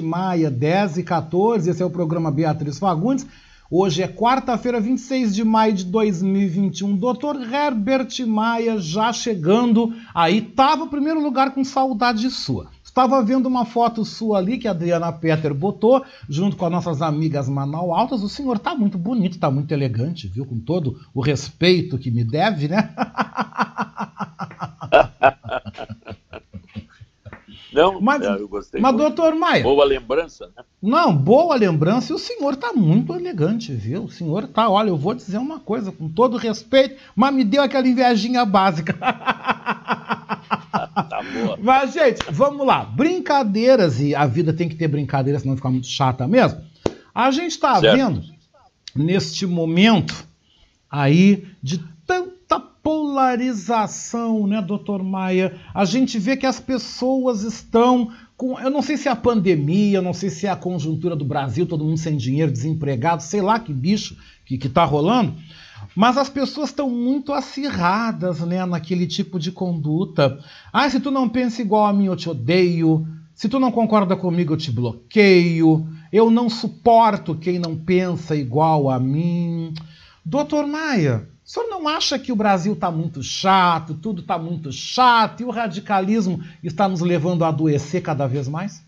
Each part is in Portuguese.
Maia, 10 e 14. Esse é o programa Beatriz Fagundes. Hoje é quarta-feira, 26 de maio de 2021. Doutor Herbert Maia já chegando. Aí tava primeiro lugar com saudade sua. Estava vendo uma foto sua ali que a Adriana Peter botou, junto com as nossas amigas Manau Altas. O senhor tá muito bonito, tá muito elegante, viu? Com todo o respeito que me deve, né? Não, mas, eu gostei. Mas, muito. doutor Maia. Boa lembrança, né? Não, boa lembrança. E o senhor está muito elegante, viu? O senhor tá, olha, eu vou dizer uma coisa, com todo respeito, mas me deu aquela invejinha básica. tá boa. Mas, gente, vamos lá. Brincadeiras, e a vida tem que ter brincadeiras, senão ficar muito chata mesmo. A gente está vendo, neste momento aí, de polarização, né, doutor Maia? A gente vê que as pessoas estão com. Eu não sei se é a pandemia, eu não sei se é a conjuntura do Brasil, todo mundo sem dinheiro, desempregado, sei lá que bicho que, que tá rolando. Mas as pessoas estão muito acirradas né, naquele tipo de conduta. Ah, se tu não pensa igual a mim, eu te odeio. Se tu não concorda comigo, eu te bloqueio. Eu não suporto quem não pensa igual a mim. Doutor Maia, o senhor não acha que o Brasil está muito chato, tudo está muito chato e o radicalismo está nos levando a adoecer cada vez mais?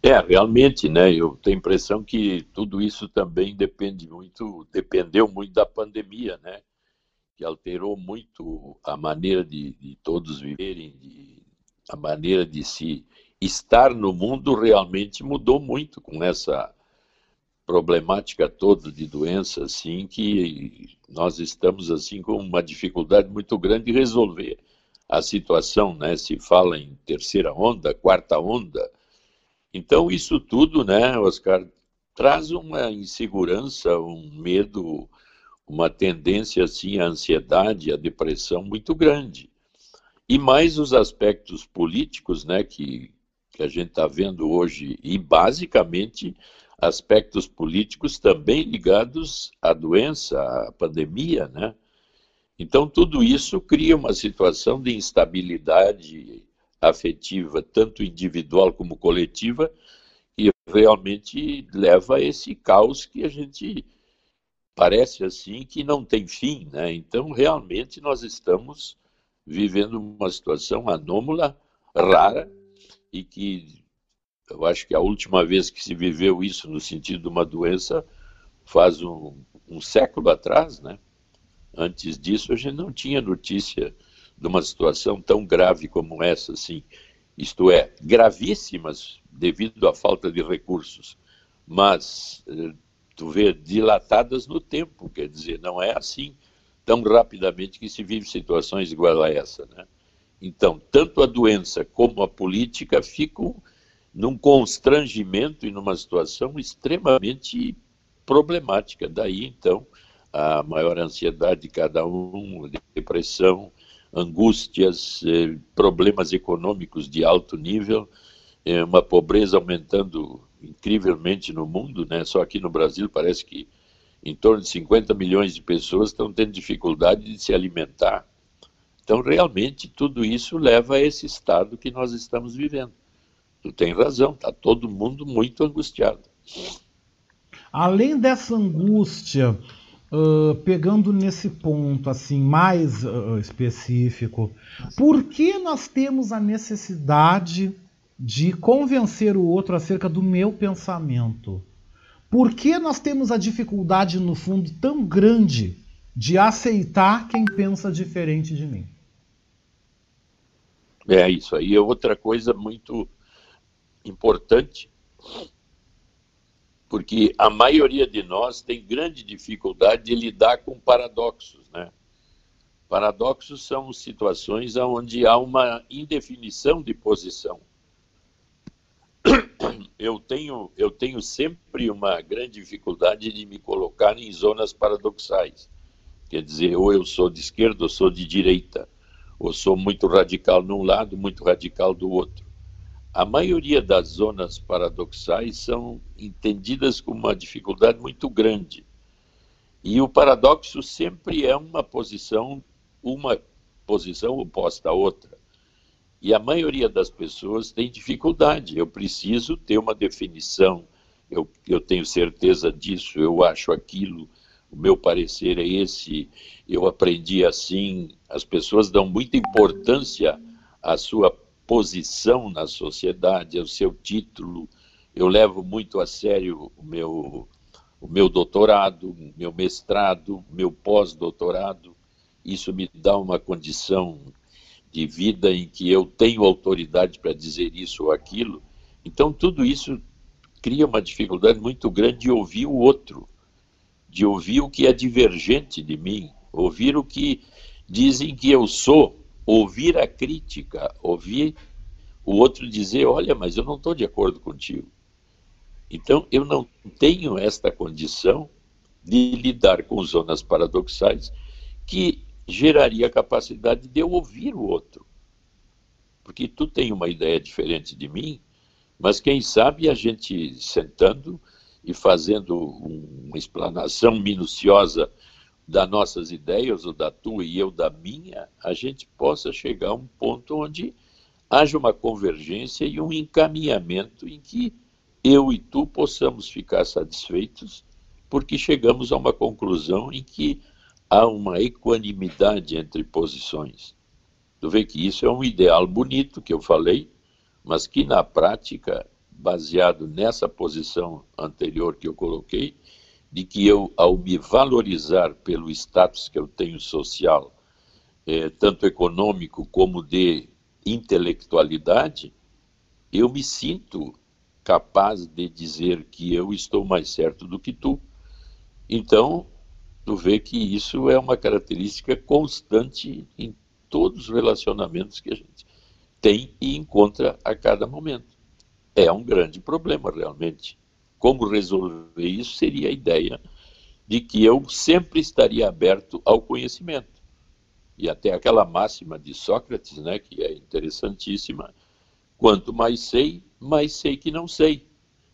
É, realmente, né? Eu tenho a impressão que tudo isso também depende muito, dependeu muito da pandemia, né? Que alterou muito a maneira de, de todos viverem, de, a maneira de se estar no mundo realmente mudou muito com essa problemática toda de doença, assim, que nós estamos, assim, com uma dificuldade muito grande de resolver a situação, né? Se fala em terceira onda, quarta onda. Então, isso tudo, né, Oscar, traz uma insegurança, um medo, uma tendência, assim, à ansiedade, à depressão muito grande. E mais os aspectos políticos, né, que, que a gente está vendo hoje, e basicamente aspectos políticos também ligados à doença, à pandemia, né? Então, tudo isso cria uma situação de instabilidade afetiva, tanto individual como coletiva, e realmente leva a esse caos que a gente parece assim que não tem fim, né? Então, realmente, nós estamos vivendo uma situação anômala, rara, e que eu acho que a última vez que se viveu isso no sentido de uma doença faz um, um século atrás, né? Antes disso, a gente não tinha notícia de uma situação tão grave como essa, assim. Isto é, gravíssimas devido à falta de recursos, mas eh, tu vê dilatadas no tempo, quer dizer, não é assim tão rapidamente que se vive situações igual a essa, né? Então, tanto a doença como a política ficam num constrangimento e numa situação extremamente problemática. Daí, então, a maior ansiedade de cada um, depressão, angústias, eh, problemas econômicos de alto nível, eh, uma pobreza aumentando incrivelmente no mundo, né? Só aqui no Brasil parece que em torno de 50 milhões de pessoas estão tendo dificuldade de se alimentar. Então, realmente, tudo isso leva a esse estado que nós estamos vivendo. Tu tem razão, está todo mundo muito angustiado. Além dessa angústia, uh, pegando nesse ponto assim mais uh, específico, por que nós temos a necessidade de convencer o outro acerca do meu pensamento? Por que nós temos a dificuldade, no fundo, tão grande de aceitar quem pensa diferente de mim? É, isso aí é outra coisa muito importante, porque a maioria de nós tem grande dificuldade de lidar com paradoxos, né? Paradoxos são situações onde há uma indefinição de posição. Eu tenho, eu tenho sempre uma grande dificuldade de me colocar em zonas paradoxais. Quer dizer, ou eu sou de esquerda ou sou de direita, ou sou muito radical num lado, muito radical do outro a maioria das zonas paradoxais são entendidas com uma dificuldade muito grande. E o paradoxo sempre é uma posição, uma posição oposta à outra. E a maioria das pessoas tem dificuldade. Eu preciso ter uma definição, eu, eu tenho certeza disso, eu acho aquilo, o meu parecer é esse, eu aprendi assim. As pessoas dão muita importância à sua posição na sociedade, ao seu título. Eu levo muito a sério o meu, o meu doutorado, meu mestrado, meu pós-doutorado. Isso me dá uma condição de vida em que eu tenho autoridade para dizer isso ou aquilo. Então, tudo isso cria uma dificuldade muito grande de ouvir o outro, de ouvir o que é divergente de mim, ouvir o que dizem que eu sou, ouvir a crítica, ouvir o outro dizer: olha, mas eu não estou de acordo contigo. Então, eu não tenho esta condição de lidar com zonas paradoxais que geraria a capacidade de eu ouvir o outro. Porque tu tem uma ideia diferente de mim, mas quem sabe a gente sentando e fazendo uma explanação minuciosa das nossas ideias, ou da tua e eu da minha, a gente possa chegar a um ponto onde haja uma convergência e um encaminhamento em que eu e tu possamos ficar satisfeitos, porque chegamos a uma conclusão em que há uma equanimidade entre posições. Tu vê que isso é um ideal bonito que eu falei, mas que na prática, baseado nessa posição anterior que eu coloquei, de que eu, ao me valorizar pelo status que eu tenho social, é, tanto econômico como de intelectualidade, eu me sinto capaz de dizer que eu estou mais certo do que tu. Então, tu vê que isso é uma característica constante em todos os relacionamentos que a gente tem e encontra a cada momento. É um grande problema, realmente. Como resolver isso seria a ideia de que eu sempre estaria aberto ao conhecimento. E até aquela máxima de Sócrates, né, que é interessantíssima, quanto mais sei, mais sei que não sei.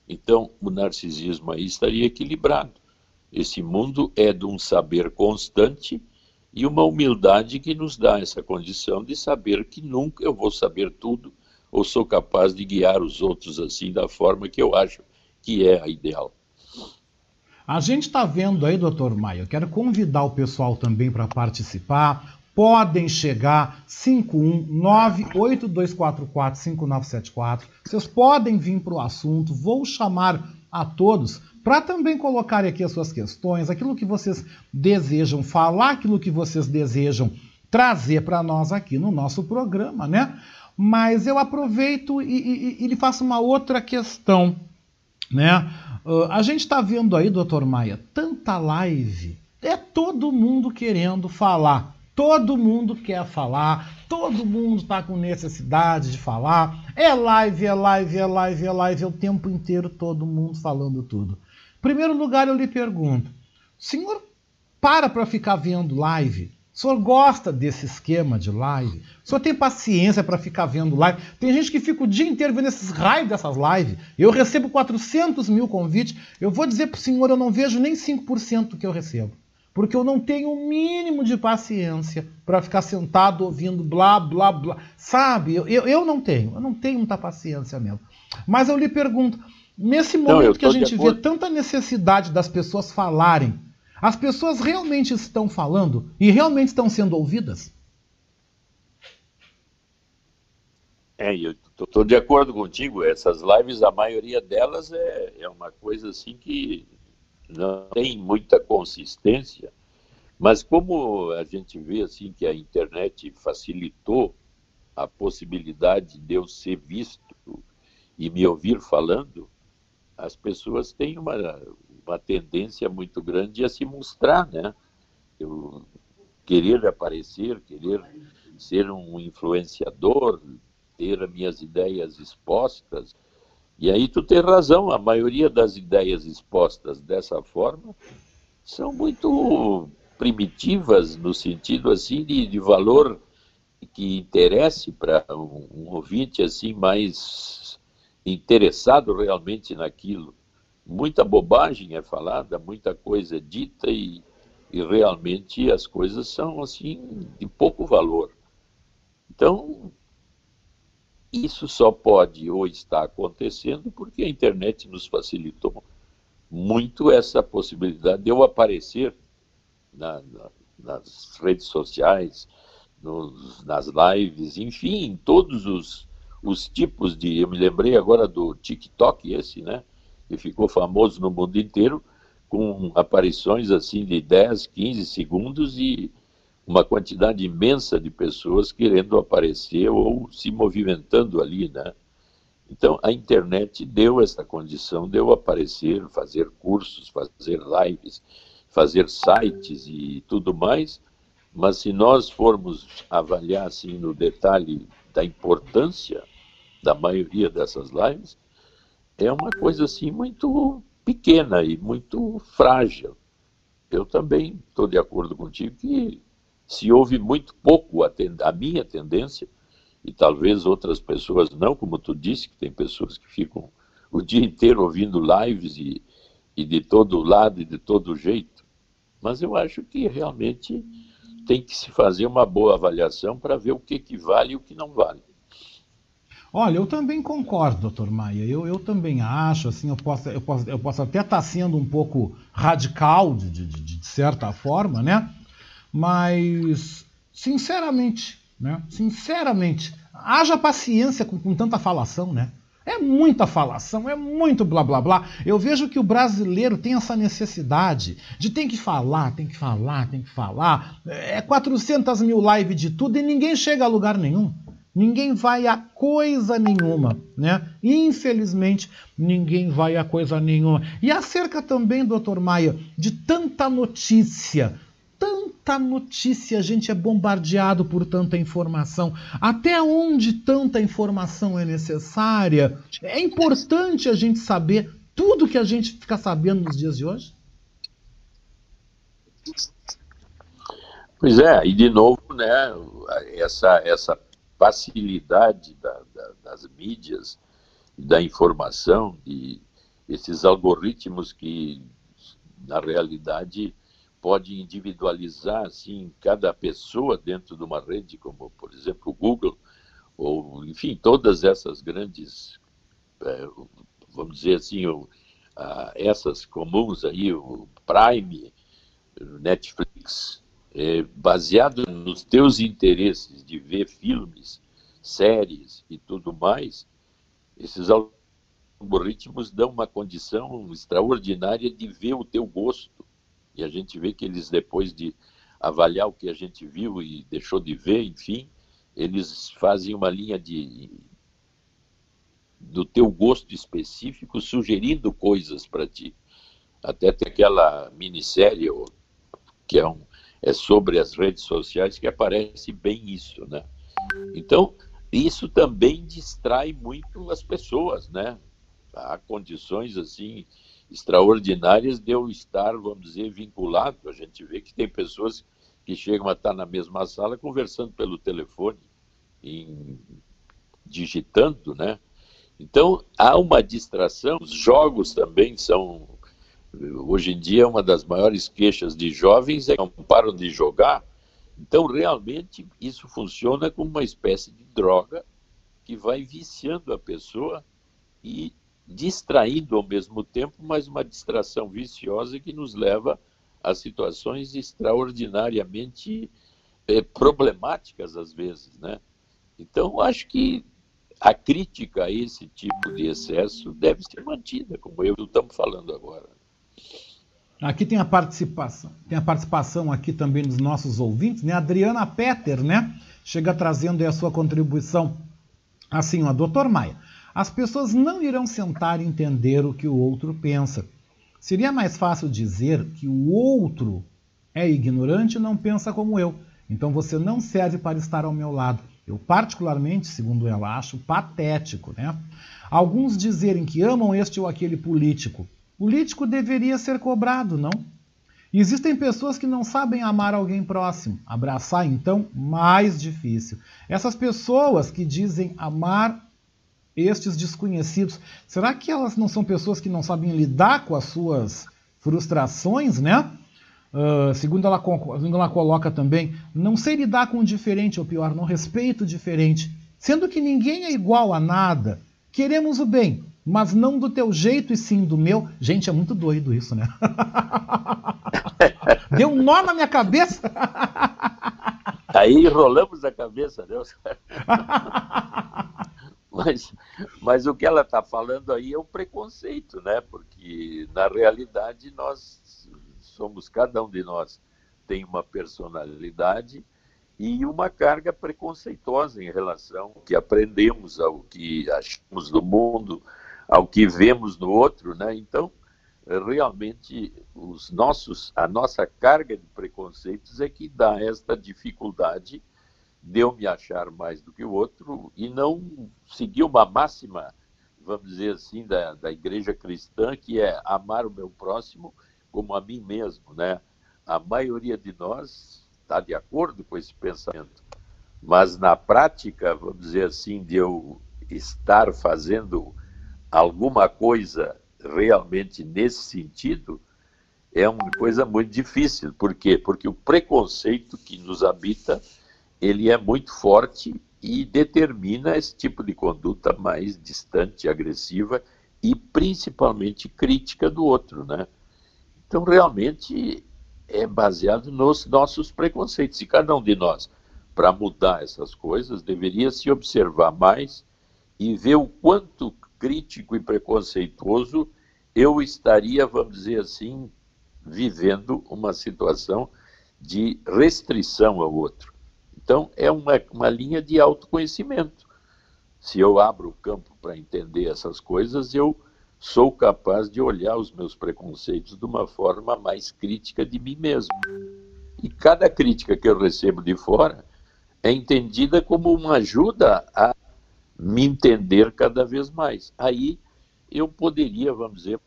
Então, o narcisismo aí estaria equilibrado. Esse mundo é de um saber constante e uma humildade que nos dá essa condição de saber que nunca eu vou saber tudo ou sou capaz de guiar os outros assim da forma que eu acho que é a ideal. A gente está vendo aí, doutor Maia, eu quero convidar o pessoal também para participar. Podem chegar 51982445974. Vocês podem vir para o assunto. Vou chamar a todos para também colocar aqui as suas questões, aquilo que vocês desejam falar, aquilo que vocês desejam trazer para nós aqui no nosso programa, né? Mas eu aproveito e, e, e lhe faço uma outra questão, né? Uh, a gente está vendo aí, doutor Maia, tanta live, é todo mundo querendo falar, todo mundo quer falar, todo mundo está com necessidade de falar, é live, é live, é live, é live, é o tempo inteiro todo mundo falando tudo primeiro lugar, eu lhe pergunto: senhor para para ficar vendo live? O senhor gosta desse esquema de live? O senhor tem paciência para ficar vendo live? Tem gente que fica o dia inteiro vendo esses raios dessas lives. Eu recebo 400 mil convites. Eu vou dizer para o senhor, eu não vejo nem 5% do que eu recebo. Porque eu não tenho o mínimo de paciência para ficar sentado ouvindo blá, blá, blá. Sabe? Eu, eu, eu não tenho. Eu não tenho muita paciência mesmo. Mas eu lhe pergunto, Nesse momento Não, que a gente vê tanta necessidade das pessoas falarem, as pessoas realmente estão falando e realmente estão sendo ouvidas? É, eu estou de acordo contigo. Essas lives, a maioria delas é, é uma coisa assim que não tem muita consistência. Mas como a gente vê assim que a internet facilitou a possibilidade de eu ser visto e me ouvir falando, as pessoas têm uma, uma tendência muito grande a se mostrar, né? Eu querer aparecer, querer ser um influenciador, ter as minhas ideias expostas. E aí tu tem razão, a maioria das ideias expostas dessa forma são muito primitivas no sentido assim de, de valor que interesse para um, um ouvinte assim mais interessado realmente naquilo. Muita bobagem é falada, muita coisa é dita e, e realmente as coisas são assim de pouco valor. Então, isso só pode ou está acontecendo porque a internet nos facilitou muito essa possibilidade de eu aparecer na, na, nas redes sociais, nos, nas lives, enfim, em todos os, os tipos de. Eu me lembrei agora do TikTok, esse, né? Que ficou famoso no mundo inteiro, com aparições assim de 10, 15 segundos e uma quantidade imensa de pessoas querendo aparecer ou se movimentando ali, né? Então, a internet deu essa condição de eu aparecer, fazer cursos, fazer lives, fazer sites e tudo mais, mas se nós formos avaliar assim no detalhe da importância da maioria dessas lives, é uma coisa assim muito pequena e muito frágil. Eu também estou de acordo contigo que se houve muito pouco a, a minha tendência, e talvez outras pessoas não, como tu disse, que tem pessoas que ficam o dia inteiro ouvindo lives e, e de todo lado e de todo jeito. Mas eu acho que realmente tem que se fazer uma boa avaliação para ver o que, que vale e o que não vale. Olha, eu também concordo, doutor Maia. Eu, eu também acho, assim, eu posso, eu posso, eu posso até estar tá sendo um pouco radical, de, de, de certa forma, né? Mas, sinceramente, né? Sinceramente, haja paciência com, com tanta falação, né? É muita falação, é muito blá blá blá. Eu vejo que o brasileiro tem essa necessidade de tem que falar, tem que falar, tem que falar. É 400 mil lives de tudo e ninguém chega a lugar nenhum. Ninguém vai a coisa nenhuma, né? Infelizmente, ninguém vai a coisa nenhuma. E acerca também, doutor Maia, de tanta notícia, tanta notícia, a gente é bombardeado por tanta informação. Até onde tanta informação é necessária? É importante a gente saber tudo que a gente fica sabendo nos dias de hoje? Pois é, e de novo, né, essa, essa facilidade da, da, das mídias, da informação, e esses algoritmos que, na realidade, pode individualizar assim cada pessoa dentro de uma rede, como por exemplo o Google, ou enfim, todas essas grandes, é, vamos dizer assim, essas comuns aí, o Prime, Netflix, é, baseado nos teus interesses de ver filmes, séries e tudo mais, esses algoritmos dão uma condição extraordinária de ver o teu gosto e a gente vê que eles, depois de avaliar o que a gente viu e deixou de ver, enfim, eles fazem uma linha de do teu gosto específico, sugerindo coisas para ti. Até tem aquela minissérie que é, um, é sobre as redes sociais que aparece bem isso, né? Então, isso também distrai muito as pessoas, né? Há condições assim extraordinárias de eu estar, vamos dizer, vinculado. A gente vê que tem pessoas que chegam a estar na mesma sala conversando pelo telefone, em, digitando, né? Então, há uma distração. Os jogos também são. Hoje em dia, uma das maiores queixas de jovens é que não param de jogar. Então, realmente, isso funciona como uma espécie de droga que vai viciando a pessoa e distraindo ao mesmo tempo, mas uma distração viciosa que nos leva a situações extraordinariamente é, problemáticas às vezes, né? Então, acho que a crítica a esse tipo de excesso deve ser mantida, como eu estamos falando agora. Aqui tem a participação, tem a participação aqui também dos nossos ouvintes, né? Adriana Petter, né? Chega trazendo a sua contribuição assim, ó, doutor Maia. As pessoas não irão sentar e entender o que o outro pensa. Seria mais fácil dizer que o outro é ignorante e não pensa como eu. Então você não serve para estar ao meu lado. Eu, particularmente, segundo ela, acho patético. Né? Alguns dizerem que amam este ou aquele político. Político deveria ser cobrado, não? existem pessoas que não sabem amar alguém próximo. Abraçar, então, mais difícil. Essas pessoas que dizem amar estes desconhecidos, será que elas não são pessoas que não sabem lidar com as suas frustrações, né? Uh, segundo, ela, segundo ela coloca também, não sei lidar com o diferente, ou pior, não respeito o diferente. Sendo que ninguém é igual a nada. Queremos o bem, mas não do teu jeito e sim do meu. Gente, é muito doido isso, né? Deu um nó na minha cabeça. Aí enrolamos a cabeça, né? Mas, mas o que ela está falando aí é o preconceito, né? Porque na realidade nós somos, cada um de nós tem uma personalidade e uma carga preconceituosa em relação ao que aprendemos, ao que achamos do mundo, ao que vemos no outro, né? Então, realmente os nossos, a nossa carga de preconceitos é que dá esta dificuldade de eu me achar mais do que o outro e não seguir uma máxima, vamos dizer assim, da, da igreja cristã, que é amar o meu próximo como a mim mesmo, né? A maioria de nós está de acordo com esse pensamento, mas na prática, vamos dizer assim, de eu estar fazendo alguma coisa realmente nesse sentido, é uma coisa muito difícil. Por quê? Porque o preconceito que nos habita ele é muito forte e determina esse tipo de conduta mais distante, agressiva e principalmente crítica do outro, né? Então, realmente é baseado nos nossos preconceitos. E cada um de nós, para mudar essas coisas, deveria se observar mais e ver o quanto crítico e preconceituoso eu estaria, vamos dizer assim, vivendo uma situação de restrição ao outro. Então, é uma, uma linha de autoconhecimento. Se eu abro o campo para entender essas coisas, eu sou capaz de olhar os meus preconceitos de uma forma mais crítica de mim mesmo. E cada crítica que eu recebo de fora é entendida como uma ajuda a me entender cada vez mais. Aí eu poderia, vamos dizer,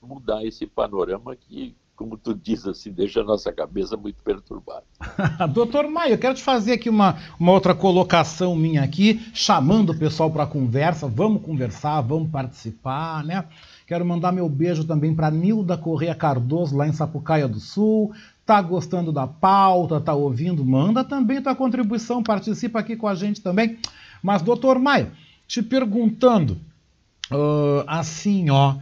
mudar esse panorama que como tu diz assim, deixa a nossa cabeça muito perturbada. Doutor Maio, eu quero te fazer aqui uma, uma outra colocação minha aqui, chamando o pessoal para conversa. Vamos conversar, vamos participar, né? Quero mandar meu beijo também para Nilda Correia Cardoso, lá em Sapucaia do Sul. Tá gostando da pauta, tá ouvindo? Manda também tua contribuição, participa aqui com a gente também. Mas, doutor Maio, te perguntando, uh, assim, ó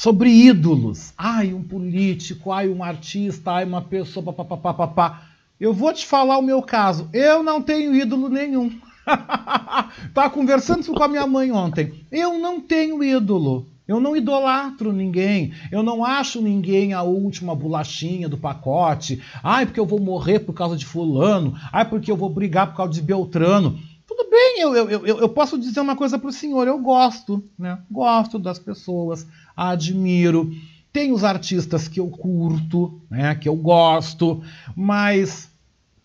sobre ídolos. Ai, um político, ai, um artista, ai, uma pessoa, papapá. Eu vou te falar o meu caso. Eu não tenho ídolo nenhum. Tava conversando com a minha mãe ontem. Eu não tenho ídolo. Eu não idolatro ninguém. Eu não acho ninguém a última bolachinha do pacote. Ai, porque eu vou morrer por causa de fulano. Ai, porque eu vou brigar por causa de Beltrano. Tudo bem, eu, eu, eu, eu posso dizer uma coisa para o senhor. Eu gosto, né? Gosto das pessoas admiro. Tem os artistas que eu curto, né, que eu gosto, mas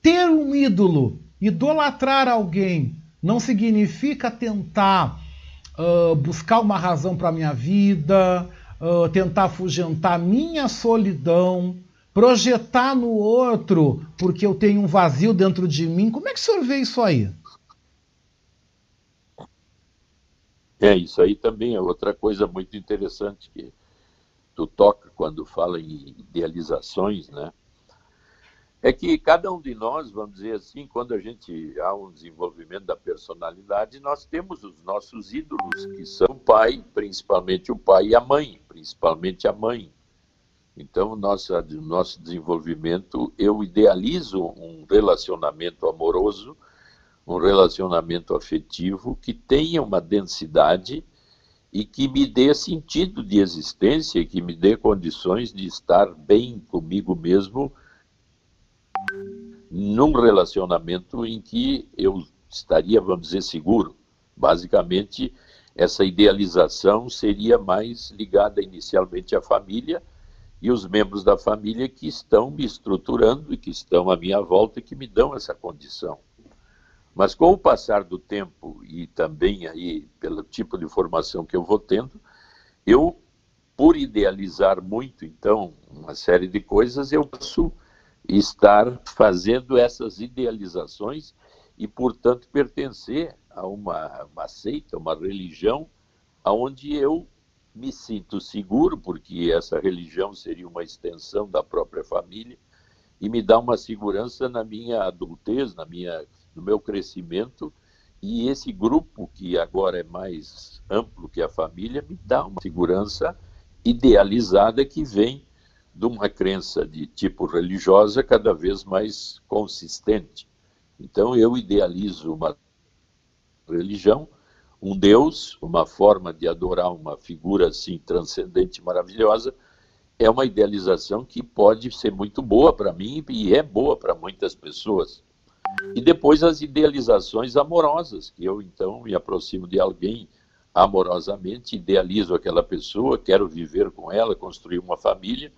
ter um ídolo, idolatrar alguém, não significa tentar uh, buscar uma razão para a minha vida, uh, tentar afugentar minha solidão, projetar no outro porque eu tenho um vazio dentro de mim. Como é que o senhor vê isso aí? É, isso aí também é outra coisa muito interessante que tu toca quando fala em idealizações, né? É que cada um de nós, vamos dizer assim, quando a gente há um desenvolvimento da personalidade, nós temos os nossos ídolos, que são o pai, principalmente o pai e a mãe, principalmente a mãe. Então, nossa, nosso desenvolvimento, eu idealizo um relacionamento amoroso um relacionamento afetivo que tenha uma densidade e que me dê sentido de existência, que me dê condições de estar bem comigo mesmo num relacionamento em que eu estaria, vamos dizer, seguro. Basicamente, essa idealização seria mais ligada inicialmente à família e os membros da família que estão me estruturando e que estão à minha volta e que me dão essa condição. Mas com o passar do tempo e também aí pelo tipo de formação que eu vou tendo, eu, por idealizar muito, então, uma série de coisas, eu posso estar fazendo essas idealizações e, portanto, pertencer a uma, uma seita, uma religião, onde eu me sinto seguro, porque essa religião seria uma extensão da própria família, e me dá uma segurança na minha adultez, na minha no meu crescimento E esse grupo, que agora é mais amplo que a família, me dá uma segurança idealizada que vem de uma crença de tipo religiosa cada vez mais consistente. Então eu idealizo uma religião, um Deus, uma forma de adorar uma figura assim transcendente, maravilhosa, é uma idealização que pode ser muito boa para mim e é boa para muitas pessoas. E depois as idealizações amorosas, que eu então me aproximo de alguém amorosamente, idealizo aquela pessoa, quero viver com ela, construir uma família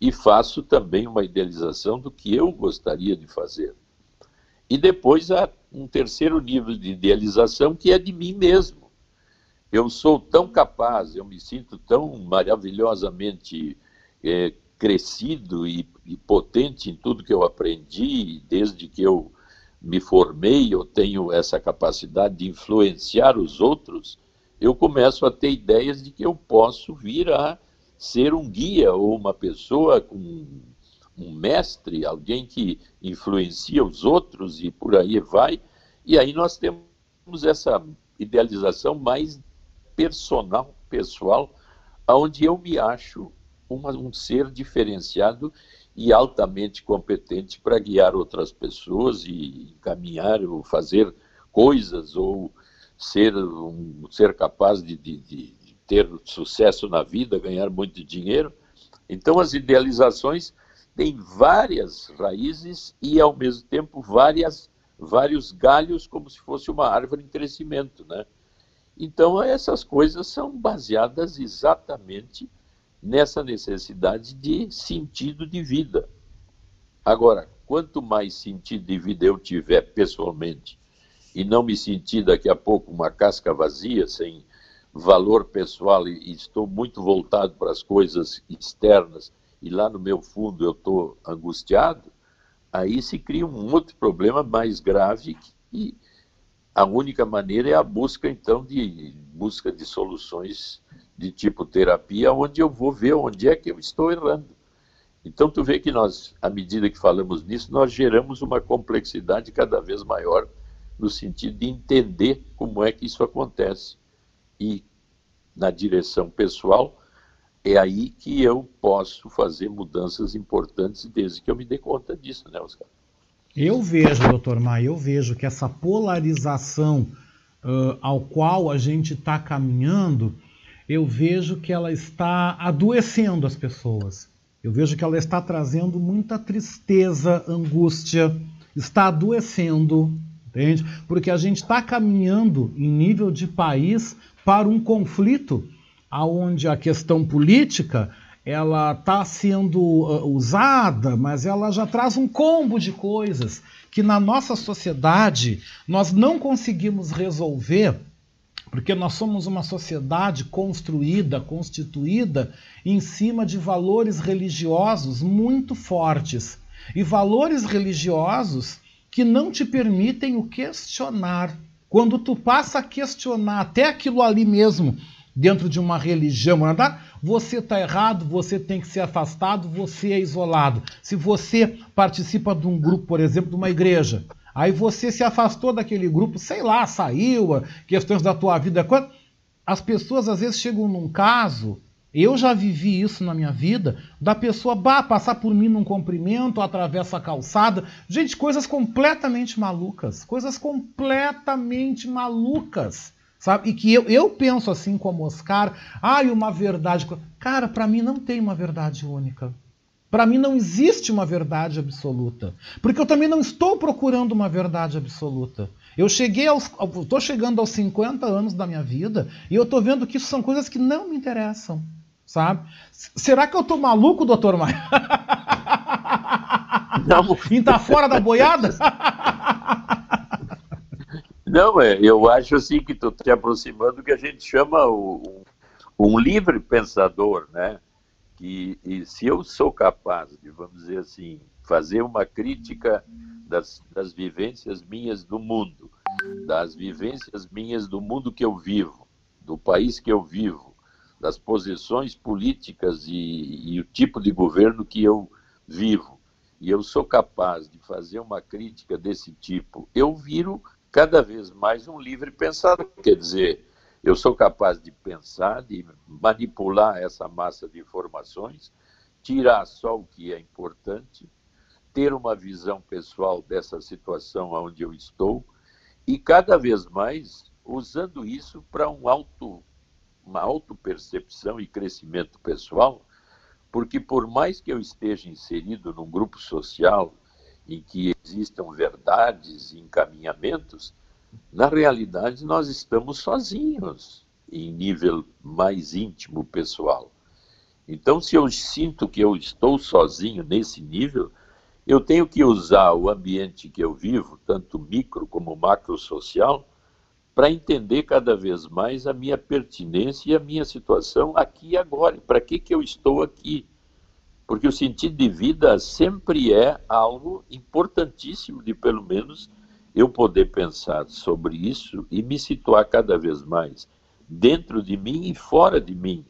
e faço também uma idealização do que eu gostaria de fazer. E depois há um terceiro nível de idealização que é de mim mesmo. Eu sou tão capaz, eu me sinto tão maravilhosamente é, crescido e, e potente em tudo que eu aprendi, desde que eu me formei, eu tenho essa capacidade de influenciar os outros, eu começo a ter ideias de que eu posso vir a ser um guia ou uma pessoa com um mestre, alguém que influencia os outros e por aí vai. E aí nós temos essa idealização mais personal, pessoal, onde eu me acho uma, um ser diferenciado e altamente competente para guiar outras pessoas e encaminhar ou fazer coisas ou ser um ser capaz de, de, de ter sucesso na vida, ganhar muito dinheiro. Então as idealizações têm várias raízes e ao mesmo tempo várias vários galhos como se fosse uma árvore em crescimento, né? Então essas coisas são baseadas exatamente nessa necessidade de sentido de vida. Agora, quanto mais sentido de vida eu tiver pessoalmente e não me sentir daqui a pouco uma casca vazia, sem valor pessoal e, estou muito voltado para as coisas externas e lá no meu fundo eu estou angustiado, aí se cria um outro problema mais grave e a única maneira é a busca então de busca de soluções de tipo terapia, onde eu vou ver onde é que eu estou errando. Então, tu vê que nós, à medida que falamos nisso, nós geramos uma complexidade cada vez maior no sentido de entender como é que isso acontece. E, na direção pessoal, é aí que eu posso fazer mudanças importantes desde que eu me dê conta disso, né, Oscar? Eu vejo, doutor Maia, eu vejo que essa polarização uh, ao qual a gente está caminhando eu vejo que ela está adoecendo as pessoas. Eu vejo que ela está trazendo muita tristeza, angústia, está adoecendo, entende? Porque a gente está caminhando em nível de país para um conflito aonde a questão política ela está sendo uh, usada, mas ela já traz um combo de coisas que na nossa sociedade nós não conseguimos resolver porque nós somos uma sociedade construída, constituída em cima de valores religiosos muito fortes e valores religiosos que não te permitem o questionar. Quando tu passa a questionar até aquilo ali mesmo, dentro de uma religião, você está errado, você tem que ser afastado, você é isolado. Se você participa de um grupo, por exemplo, de uma igreja, Aí você se afastou daquele grupo, sei lá, saiu, questões da tua vida. As pessoas às vezes chegam num caso, eu já vivi isso na minha vida, da pessoa bah, passar por mim num comprimento, atravessa a calçada. Gente, coisas completamente malucas. Coisas completamente malucas. Sabe? E que eu, eu penso assim como Oscar, ah, uma verdade. Cara, para mim não tem uma verdade única. Para mim não existe uma verdade absoluta, porque eu também não estou procurando uma verdade absoluta. Eu cheguei aos, estou chegando aos 50 anos da minha vida e eu estou vendo que isso são coisas que não me interessam, sabe? Será que eu estou maluco, doutor Maia? Não. Em tá fora da boiada? Não, é, eu acho assim que tu te aproximando do que a gente chama o, um livre pensador, né? Que e se eu sou capaz de, vamos dizer assim, fazer uma crítica das, das vivências minhas do mundo, das vivências minhas do mundo que eu vivo, do país que eu vivo, das posições políticas e, e o tipo de governo que eu vivo, e eu sou capaz de fazer uma crítica desse tipo, eu viro cada vez mais um livre pensador. Quer dizer, eu sou capaz de pensar, de manipular essa massa de informações, tirar só o que é importante, ter uma visão pessoal dessa situação onde eu estou e cada vez mais usando isso para um auto, uma autopercepção e crescimento pessoal, porque por mais que eu esteja inserido num grupo social em que existam verdades e encaminhamentos, na realidade nós estamos sozinhos em nível mais íntimo pessoal. Então, se eu sinto que eu estou sozinho nesse nível, eu tenho que usar o ambiente que eu vivo, tanto micro como macro social, para entender cada vez mais a minha pertinência e a minha situação aqui e agora. Para que, que eu estou aqui? Porque o sentido de vida sempre é algo importantíssimo de, pelo menos, eu poder pensar sobre isso e me situar cada vez mais dentro de mim e fora de mim.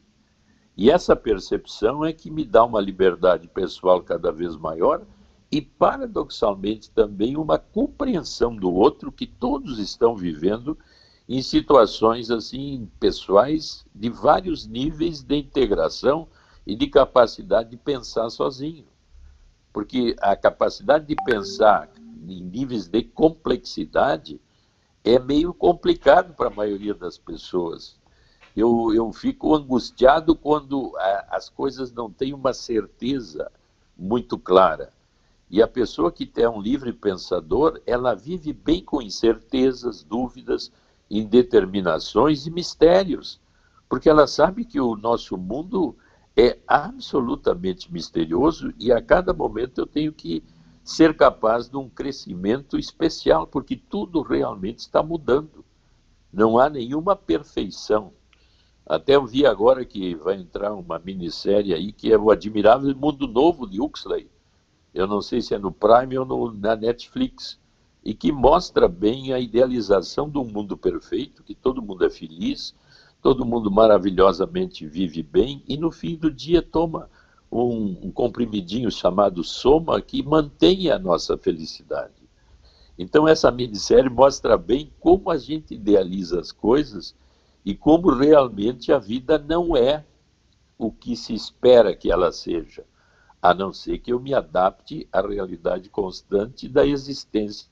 E essa percepção é que me dá uma liberdade pessoal cada vez maior e, paradoxalmente, também uma compreensão do outro que todos estão vivendo em situações assim pessoais de vários níveis de integração e de capacidade de pensar sozinho. Porque a capacidade de pensar em níveis de complexidade é meio complicado para a maioria das pessoas. Eu, eu fico angustiado quando a, as coisas não têm uma certeza muito clara. E a pessoa que é um livre pensador, ela vive bem com incertezas, dúvidas, indeterminações e mistérios, porque ela sabe que o nosso mundo é absolutamente misterioso e a cada momento eu tenho que ser capaz de um crescimento especial, porque tudo realmente está mudando. Não há nenhuma perfeição. Até eu vi agora que vai entrar uma minissérie aí que é o Admirável Mundo Novo de Huxley eu não sei se é no Prime ou no, na Netflix, e que mostra bem a idealização de um mundo perfeito, que todo mundo é feliz, todo mundo maravilhosamente vive bem, e no fim do dia toma um, um comprimidinho chamado soma que mantém a nossa felicidade. Então essa minissérie mostra bem como a gente idealiza as coisas e como realmente a vida não é o que se espera que ela seja a não ser que eu me adapte à realidade constante da existência,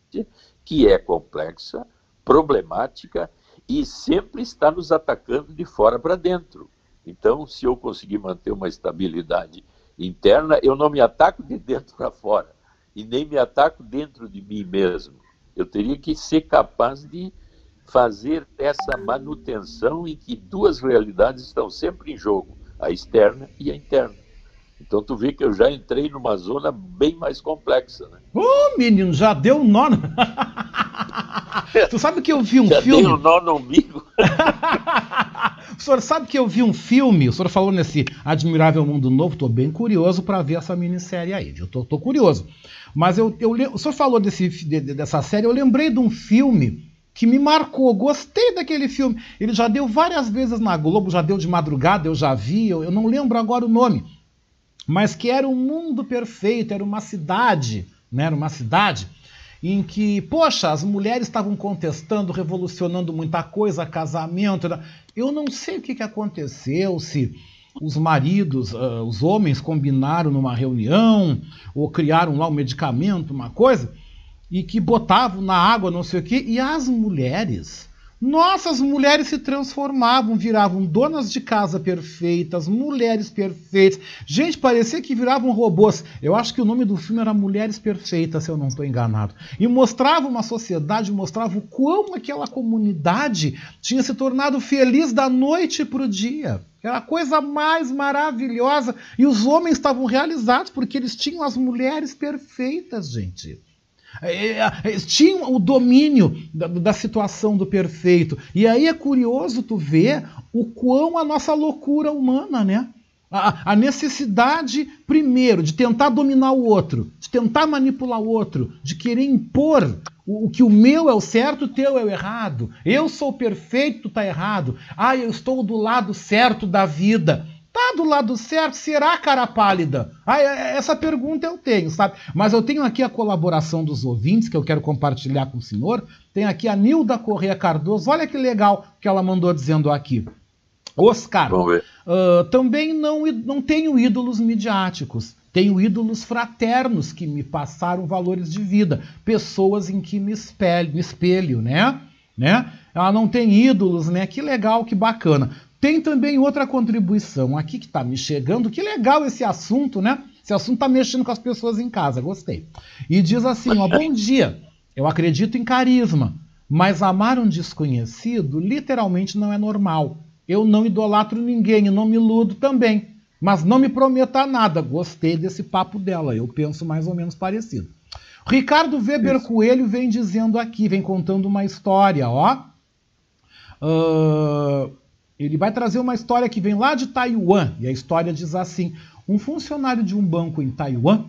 que é complexa, problemática e sempre está nos atacando de fora para dentro. Então, se eu conseguir manter uma estabilidade interna, eu não me ataco de dentro para fora e nem me ataco dentro de mim mesmo. Eu teria que ser capaz de fazer essa manutenção em que duas realidades estão sempre em jogo, a externa e a interna. Então tu vê que eu já entrei numa zona bem mais complexa, né? Ô, oh, menino, já deu um nó. tu sabe que eu vi um já filme. Deu um nó no umbigo. senhor sabe que eu vi um filme, o senhor falou nesse Admirável Mundo Novo, estou bem curioso para ver essa minissérie aí, eu tô curioso. Mas eu, eu, o senhor falou desse, de, dessa série, eu lembrei de um filme que me marcou, gostei daquele filme. Ele já deu várias vezes na Globo, já deu de madrugada, eu já vi, eu, eu não lembro agora o nome mas que era um mundo perfeito, era uma cidade, né? era uma cidade em que, poxa, as mulheres estavam contestando, revolucionando muita coisa, casamento. Eu não sei o que, que aconteceu, se os maridos, uh, os homens combinaram numa reunião, ou criaram lá um medicamento, uma coisa, e que botavam na água, não sei o quê, e as mulheres nossas mulheres se transformavam, viravam donas de casa perfeitas, mulheres perfeitas. Gente, parecia que viravam robôs. Eu acho que o nome do filme era Mulheres Perfeitas, se eu não estou enganado. E mostrava uma sociedade, mostrava o quão aquela comunidade tinha se tornado feliz da noite para o dia. Era a coisa mais maravilhosa. E os homens estavam realizados porque eles tinham as mulheres perfeitas, gente. É, é, tinham o domínio da, da, situação do perfeito. E aí é curioso tu ver o quão a nossa loucura humana, né? A, a, necessidade, primeiro, de tentar dominar o outro, de tentar manipular o outro, de querer impor o, o que o meu é o certo, o teu é o errado. Eu sou perfeito, tu tá errado. Ah, eu estou do lado certo da vida. Tá do lado certo? Será, cara pálida? Ah, é, é, essa pergunta eu tenho, sabe? Mas eu tenho aqui a colaboração dos ouvintes que eu quero compartilhar com o senhor. Tem aqui a Nilda Correia Cardoso. Olha que legal que ela mandou dizendo aqui. Oscar, uh, também não, não tenho ídolos midiáticos. Tenho ídolos fraternos que me passaram valores de vida, pessoas em que me espelho, me espelho né? né? Ela não tem ídolos, né? Que legal, que bacana. Tem também outra contribuição aqui que está me chegando. Que legal esse assunto, né? Esse assunto está mexendo com as pessoas em casa, gostei. E diz assim: ó, bom dia. Eu acredito em carisma, mas amar um desconhecido literalmente não é normal. Eu não idolatro ninguém e não me iludo também. Mas não me prometa nada. Gostei desse papo dela. Eu penso mais ou menos parecido. Ricardo Weber Isso. Coelho vem dizendo aqui, vem contando uma história, ó. Uh, ele vai trazer uma história que vem lá de Taiwan. E a história diz assim: um funcionário de um banco em Taiwan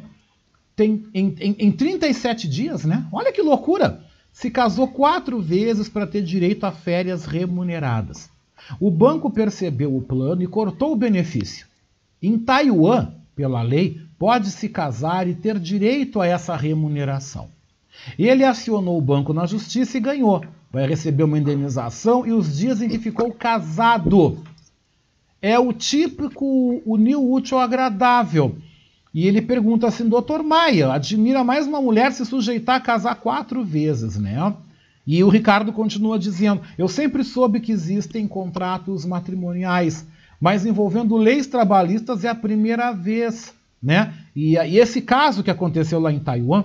tem em, em, em 37 dias, né? Olha que loucura! Se casou quatro vezes para ter direito a férias remuneradas. O banco percebeu o plano e cortou o benefício. Em Taiwan, pela lei, pode-se casar e ter direito a essa remuneração. Ele acionou o banco na justiça e ganhou. Vai receber uma indenização e os dias em que ficou casado. É o típico unil útil agradável. E ele pergunta assim, doutor Maia, admira mais uma mulher se sujeitar a casar quatro vezes, né? E o Ricardo continua dizendo: Eu sempre soube que existem contratos matrimoniais, mas envolvendo leis trabalhistas é a primeira vez. Né? E, e esse caso que aconteceu lá em Taiwan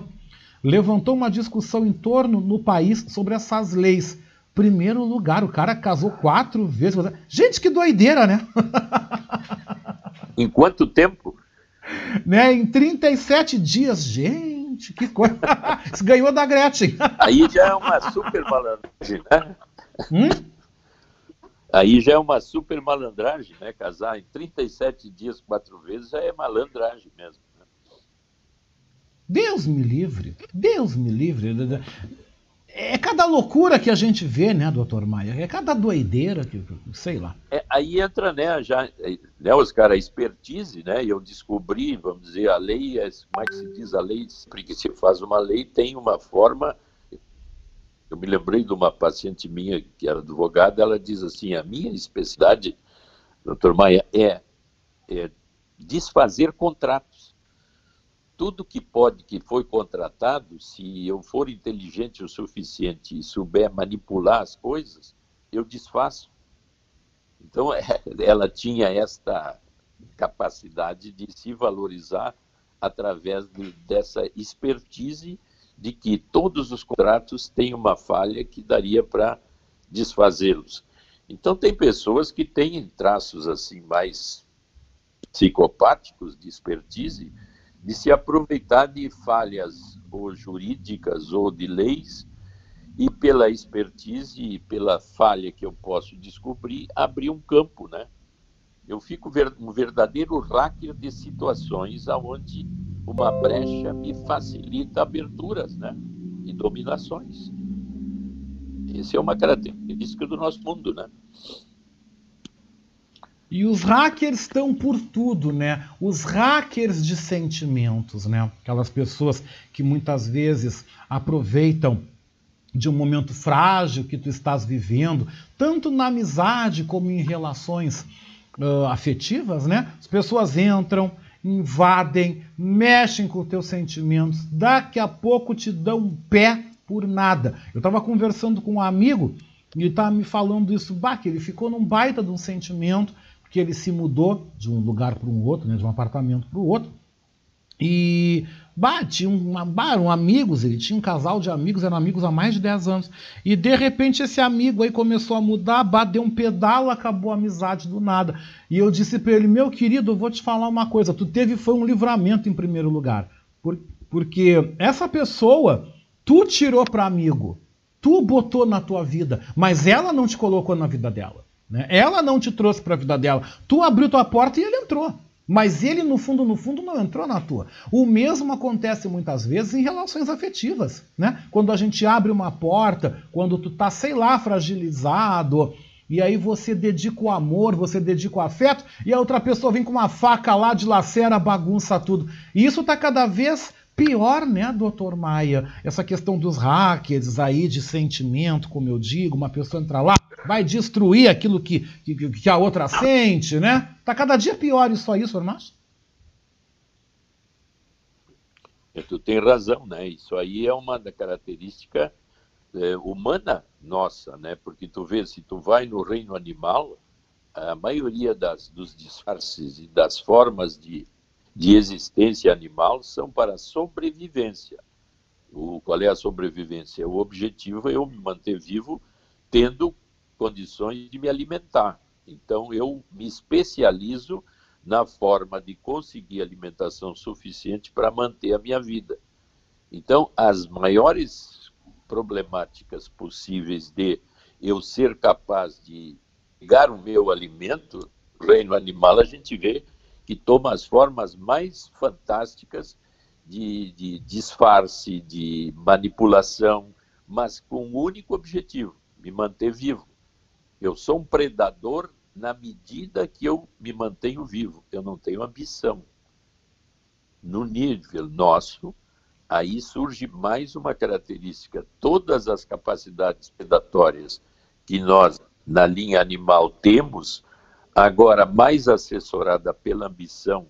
levantou uma discussão em torno no país sobre essas leis. Primeiro lugar, o cara casou quatro vezes. Gente, que doideira, né? Em quanto tempo? Né? Em 37 dias. Gente que coisa. Ganhou da Gretchen. Aí já é uma super malandragem, né? Hum? Aí já é uma super malandragem, né? Casar em 37 dias, quatro vezes, já é malandragem mesmo. Deus me livre. Deus me livre. É cada loucura que a gente vê, né, doutor Maia? É cada doideira que, sei lá. É, aí entra, né, já, né, Oscar, a expertise, né? Eu descobri, vamos dizer, a lei, é, como é que se diz a lei? Porque se faz uma lei, tem uma forma. Eu me lembrei de uma paciente minha que era advogada, ela diz assim: a minha especialidade, doutor Maia, é, é desfazer contratos tudo que pode, que foi contratado, se eu for inteligente o suficiente e souber manipular as coisas, eu desfaço. Então, ela tinha esta capacidade de se valorizar através de, dessa expertise de que todos os contratos têm uma falha que daria para desfazê-los. Então, tem pessoas que têm traços assim mais psicopáticos de expertise, de se aproveitar de falhas ou jurídicas ou de leis e pela expertise e pela falha que eu posso descobrir, abrir um campo, né? Eu fico um verdadeiro hacker de situações aonde uma brecha me facilita aberturas, né? E dominações. Essa é uma característica do nosso mundo, né? E os hackers estão por tudo, né? Os hackers de sentimentos, né? Aquelas pessoas que muitas vezes aproveitam de um momento frágil que tu estás vivendo, tanto na amizade como em relações uh, afetivas, né? As pessoas entram, invadem, mexem com os teus sentimentos, daqui a pouco te dão um pé por nada. Eu estava conversando com um amigo e ele estava me falando isso, bah, que ele ficou num baita de um sentimento que ele se mudou de um lugar para um outro, né, de um apartamento para o outro, e tinha um, bah, um amigos, ele tinha um casal de amigos, eram amigos há mais de 10 anos. E de repente esse amigo aí começou a mudar, bah, deu um pedal, acabou a amizade do nada. E eu disse para ele, meu querido, eu vou te falar uma coisa, tu teve foi um livramento em primeiro lugar. Por, porque essa pessoa, tu tirou para amigo, tu botou na tua vida, mas ela não te colocou na vida dela. Né? Ela não te trouxe para a vida dela. Tu abriu tua porta e ele entrou. Mas ele, no fundo, no fundo, não entrou na tua. O mesmo acontece muitas vezes em relações afetivas. Né? Quando a gente abre uma porta, quando tu tá, sei lá, fragilizado, e aí você dedica o amor, você dedica o afeto, e a outra pessoa vem com uma faca lá, dilacera, bagunça tudo. E isso está cada vez pior, né, doutor Maia? Essa questão dos hackers aí, de sentimento, como eu digo, uma pessoa entra lá, vai destruir aquilo que, que, que a outra sente, né? Tá cada dia pior isso aí, senhor Márcio? É, tu tem razão, né? Isso aí é uma característica é, humana nossa, né? Porque tu vê, se tu vai no reino animal, a maioria das, dos disfarces e das formas de, de existência animal são para sobrevivência. O, qual é a sobrevivência? O objetivo é eu me manter vivo tendo condições de me alimentar. Então, eu me especializo na forma de conseguir alimentação suficiente para manter a minha vida. Então, as maiores problemáticas possíveis de eu ser capaz de pegar o meu alimento, reino animal, a gente vê que toma as formas mais fantásticas de, de disfarce, de manipulação, mas com um único objetivo: me manter vivo. Eu sou um predador na medida que eu me mantenho vivo. Eu não tenho ambição. No nível nosso, aí surge mais uma característica. Todas as capacidades predatórias que nós, na linha animal, temos, agora mais assessorada pela ambição,